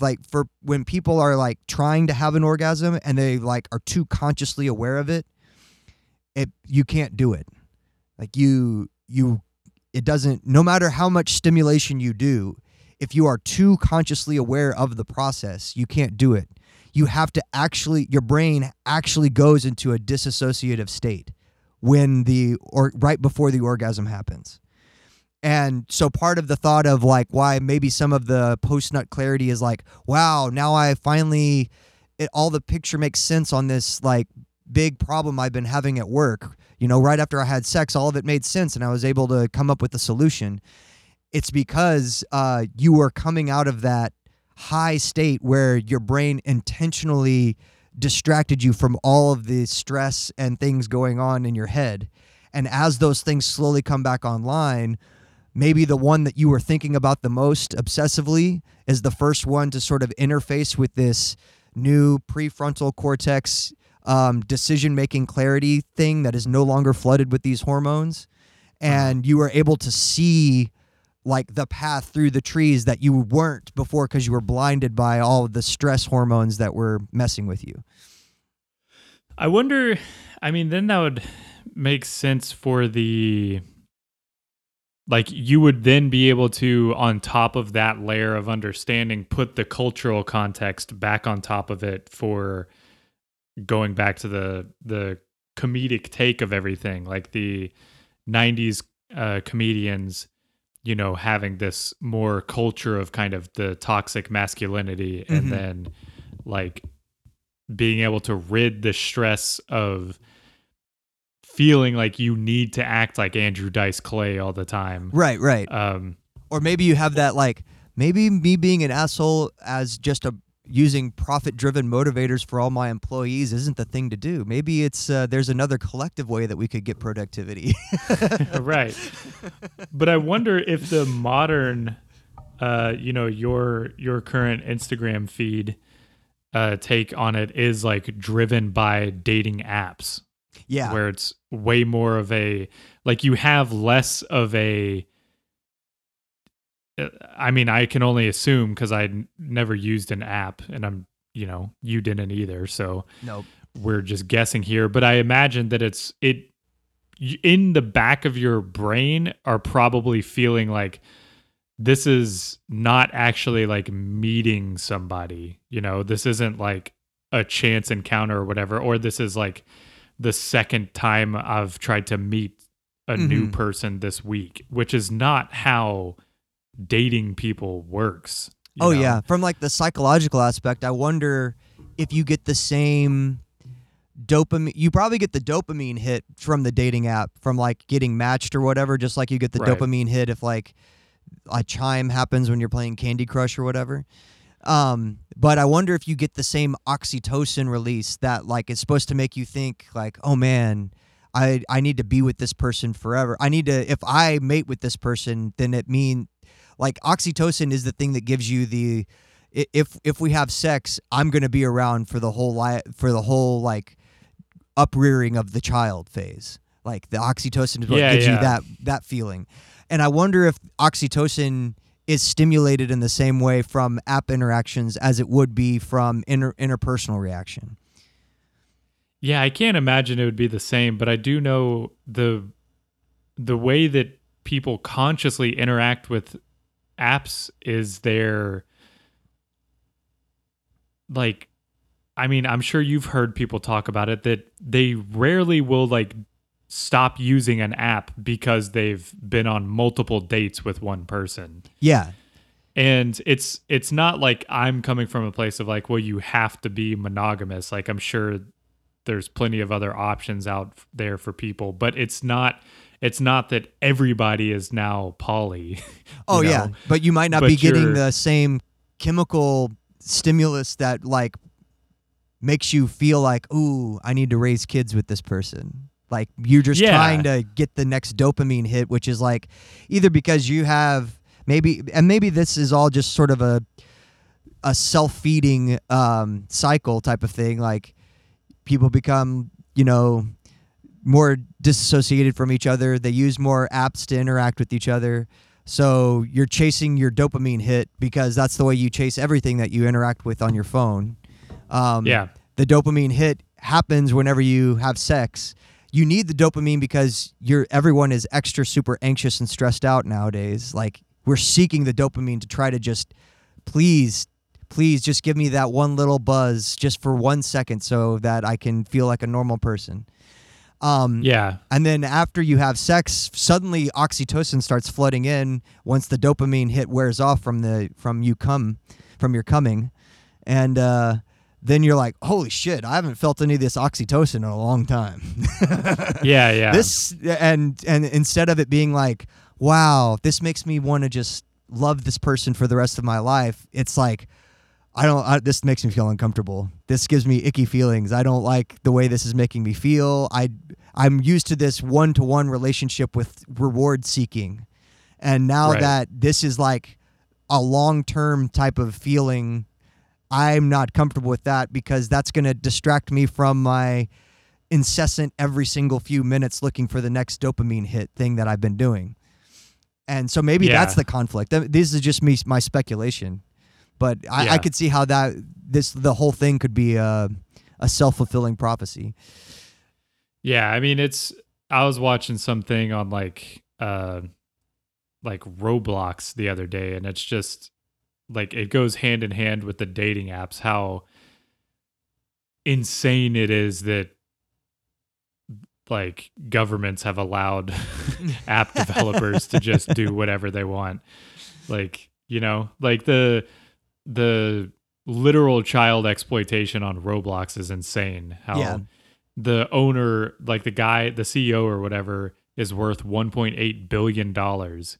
Like for when people are like trying to have an orgasm and they like are too consciously aware of it, it you can't do it. Like you you it doesn't no matter how much stimulation you do if you are too consciously aware of the process you can't do it. You have to actually your brain actually goes into a disassociative state when the or right before the orgasm happens. And so part of the thought of like why maybe some of the post nut clarity is like wow now i finally it, all the picture makes sense on this like big problem i've been having at work you know right after i had sex all of it made sense and i was able to come up with a solution it's because uh, you were coming out of that high state where your brain intentionally distracted you from all of the stress and things going on in your head. And as those things slowly come back online, maybe the one that you were thinking about the most obsessively is the first one to sort of interface with this new prefrontal cortex um, decision making clarity thing that is no longer flooded with these hormones. And you were able to see like the path through the trees that you weren't before because you were blinded by all of the stress hormones that were messing with you. I wonder. I mean, then that would make sense for the. Like, you would then be able to, on top of that layer of understanding, put the cultural context back on top of it for going back to the the comedic take of everything, like the '90s uh, comedians, you know, having this more culture of kind of the toxic masculinity, Mhm. and then like being able to rid the stress of feeling like you need to act like Andrew Dice Clay all the time. Right, right. Um, Or maybe you have that like maybe me being an asshole as just a using profit driven motivators for all my employees isn't the thing to do. Maybe it's uh, there's another collective way that we could get productivity. right. But I wonder if the modern, uh, you know, your your current Instagram feed uh, take on it is like driven by dating apps, yeah. where it's way more of a like you have less of a. I mean, I can only assume because I never used an app, and I'm, you know, you didn't either, so Nope. we're just guessing here, but I imagine that it's it in the back of your brain are probably feeling like this is not actually like meeting somebody, you know, this isn't like a chance encounter or whatever, or this is like the second time I've tried to meet a new Mhm. person this week, which is not how dating people works. Oh know? yeah, from like the psychological aspect, I wonder if you get the same dopamine. You probably get the dopamine hit from the dating app, from like getting matched or whatever. Just like you get the Right. dopamine hit if like a chime happens when you're playing Candy Crush or whatever. Um, but I wonder if you get the same oxytocin release that like is supposed to make you think like, oh man, I I need to be with this person forever. I need to if I mate with this person, then it mean like oxytocin is the thing that gives you the if if we have sex, I'm gonna be around for the whole li- for the whole like uprearing of the child phase. Like the oxytocin is what Yeah, gives you that that feeling. And I wonder if oxytocin is stimulated in the same way from app interactions as it would be from inter- interpersonal reaction. Yeah, I can't imagine it would be the same, but I do know the the way that people consciously interact with apps is their like I mean, I'm sure you've heard people talk about it that they rarely will like stop using an app because they've been on multiple dates with one person Yeah. and it's it's not like i'm coming from a place of like well you have to be monogamous like i'm sure there's plenty of other options out there for people but it's not it's not that everybody is now poly Oh you yeah, but you might not But be getting the same chemical stimulus that like makes you feel like, "Ooh, I need to raise kids with this person." Like you're just Yeah. trying to get the next dopamine hit, which is like either because you have maybe and maybe this is all just sort of a a self-feeding um, cycle type of thing like people become, you know, more disassociated from each other. They use more apps to interact with each other. So you're chasing your dopamine hit because that's the way you chase everything that you interact with on your phone. Um, yeah The dopamine hit happens whenever you have sex. You need the dopamine because you're everyone is extra super anxious and stressed out nowadays. Like we're seeking the dopamine to try to just please please just give me that one little buzz just for one second so that I can feel like a normal person. Um, yeah. and then after you have sex, suddenly oxytocin starts flooding in once the dopamine hit wears off from the from you come from your coming, and uh, then you're like, holy shit, I haven't felt any of this oxytocin in a long time. yeah yeah. This and and instead of it being like, wow, this makes me want to just love this person for the rest of my life, it's like I don't. I, this makes me feel uncomfortable. This gives me icky feelings. I don't like the way this is making me feel. I I'm used to this one to one relationship with reward seeking, and now Right. that this is like a long term type of feeling, I'm not comfortable with that because that's going to distract me from my incessant every single few minutes looking for the next dopamine hit thing that I've been doing. And so maybe Yeah. that's the conflict. This is just me my speculation, but I, I could see how that this the whole thing could be a, a self fulfilling prophecy. Yeah, I mean it's I was watching something on like uh like Roblox the other day and it's just like it goes hand in hand with the dating apps how insane it is that like governments have allowed app developers to just do whatever they want. Like, you know, like the the literal child exploitation on Roblox is insane. How Yeah. the owner, like the guy, the CEO or whatever, is worth 1.8 billion dollars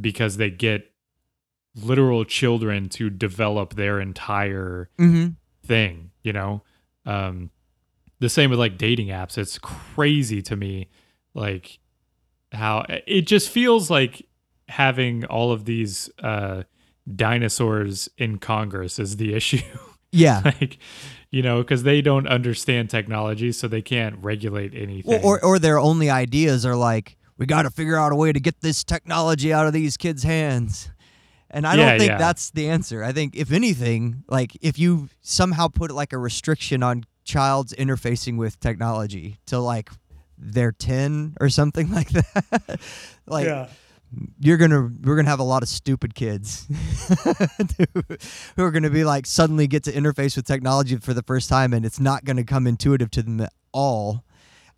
because they get literal children to develop their entire Mm-hmm. thing, you know? Um the same with like dating apps. It's crazy to me like how it just feels like having all of these uh dinosaurs in Congress is the issue. Yeah. like you know, cuz they don't understand technology so they can't regulate anything. Well, or or their only ideas are like, we got to figure out a way to get this technology out of these kids' hands. And I Yeah, don't think yeah. that's the answer. I think if anything, like if you somehow put like a restriction on child's interfacing with technology to like they're 10 or something like that, like you're gonna we're gonna have a lot of stupid kids who are gonna be like suddenly get to interface with technology for the first time and it's not gonna come intuitive to them at all.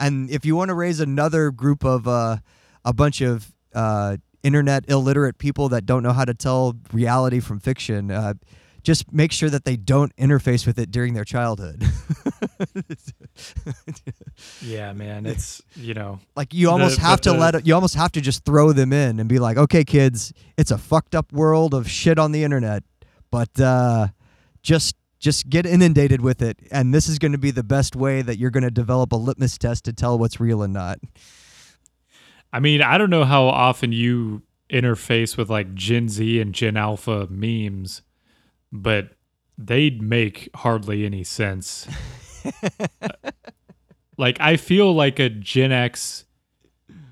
And if you want to raise another group of uh, a bunch of uh, internet illiterate people that don't know how to tell reality from fiction uh, just make sure that they don't interface with it during their childhood Yeah, man, it's you know, Like you almost The- have to the- let it, you almost have to just throw them in and be like, okay, kids, it's a fucked up world of shit on the internet, but uh, just just get inundated with it, and this is going to be the best way that you're going to develop a litmus test to tell what's real and not. I mean, I don't know how often you interface with like Gen Z and Gen Alpha memes, but they'd make hardly any sense. like I feel like a Gen X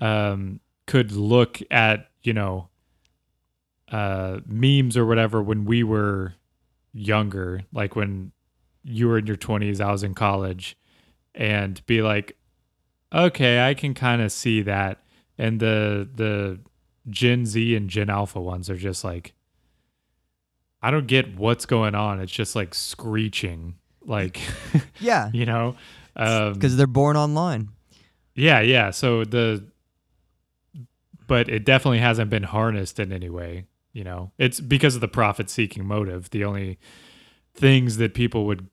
um could look at, you know, uh memes or whatever when we were younger, like when you were in your 20s, I was in college and be like okay, I can kind of see that and the the Gen Z and Gen Alpha ones are just like I don't get what's going on. It's just like screeching, like Yeah, you know, um, because they're born online. yeah, yeah. So the, but it definitely hasn't been harnessed in any way. You know, it's because of the profit-seeking motive. The only things that people would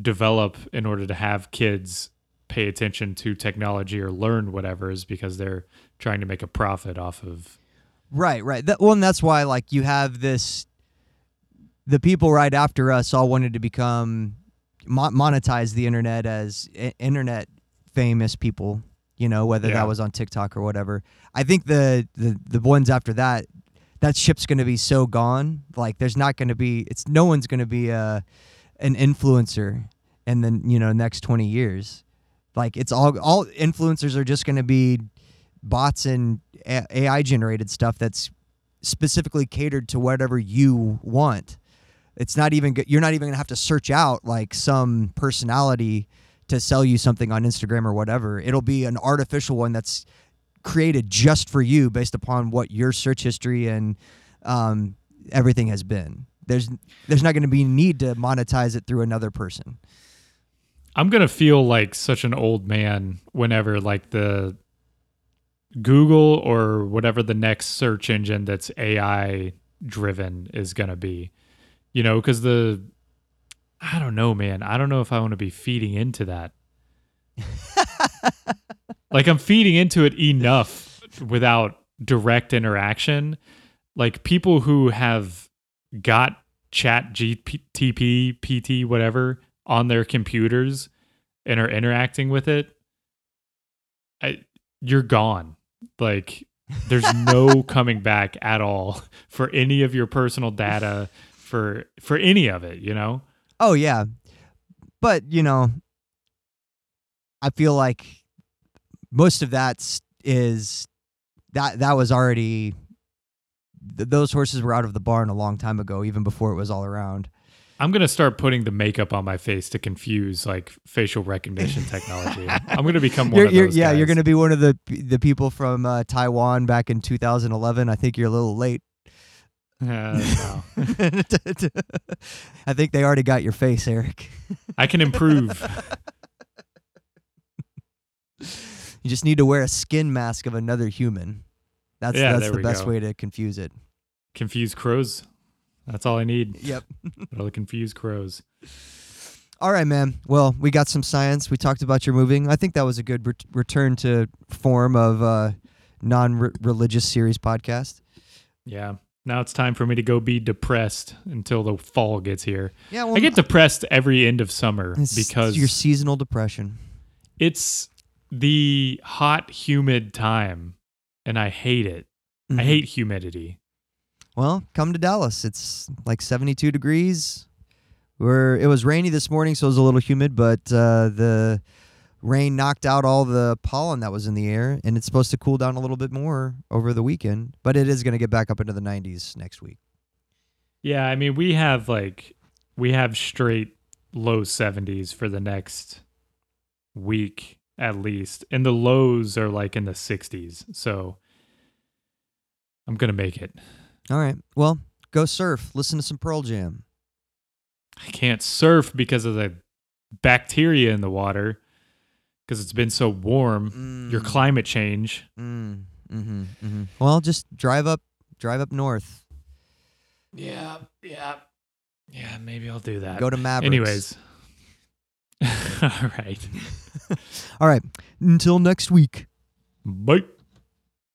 develop in order to have kids pay attention to technology or learn whatever is because they're trying to make a profit off of Right, right. That well, and That's why, like, you have this. The people right after us all wanted to become mo- monetize the internet as I- internet famous people. You know, whether Yeah. that was on TikTok or whatever. I think the the the ones after that, that ship's going to be so gone. Like, there's not going to be. It's no one's going to be a an influencer in the you know next twenty years. Like, it's all all influencers are just going to be bots and A- AI generated stuff that's specifically catered to whatever you want. It's not even good. You're not even gonna have to search out like some personality to sell you something on Instagram or whatever. It'll be an artificial one that's created just for you based upon what your search history and um, everything has been. There's there's not going to be need to monetize it through another person. I'm gonna feel like such an old man whenever like the Google or whatever the next search engine that's AI driven is gonna be. You know, because the I don't know, man. I don't know if I want to be feeding into that. like I'm feeding into it enough without direct interaction. Like people who have got chat GTP, PT, whatever on their computers and are interacting with it, I, you're gone. Like there's no coming back at all for any of your personal data for for any of it, you know? Oh yeah. But, you know, I feel like most of that is that that was already th- those horses were out of the barn a long time ago even before it was all around. I'm gonna start putting the makeup on my face to confuse like facial recognition technology. I'm gonna become one You're, of you're, those. yeah, you're going to be one of the the people from uh, Taiwan back in 2011. I think you're a little late. Uh, no. I think they already got your face, Eric. I can improve. You just need to wear a skin mask of another human. That's Yeah, that's the best go. way to confuse it. Confuse crows. That's all I need. Yep. All the confused crows. All right, man. Well, we got some science. We talked about your moving. I think that was a good ret- return to form of uh, non-religious series podcast. Yeah. Now it's time for me to go be depressed until the fall gets here. Yeah, well, I get depressed every end of summer it's because your seasonal depression. it's the hot, humid time, and I hate it. I Mhm. hate humidity. Well, come to Dallas. It's like 72 degrees. We're, it was rainy this morning, so it was a little humid, but uh, the rain knocked out all the pollen that was in the air, and it's supposed to cool down a little bit more over the weekend. But it is going to get back up into the 90s next week. Yeah, I mean we have like we have straight low 70s for the next week at least. And the lows are like in the 60s. So I'm going to make it. All right. Well, go surf. Listen to some Pearl Jam. I can't surf because of the bacteria in the water because it's been so warm. Your Mm, climate change. Mm, mm-hmm, mm-hmm. Well, just drive up, drive up north. Yeah, yeah. Yeah, maybe I'll do that. Go to Mavericks. Anyways. All right. All right. Until next week. Bye.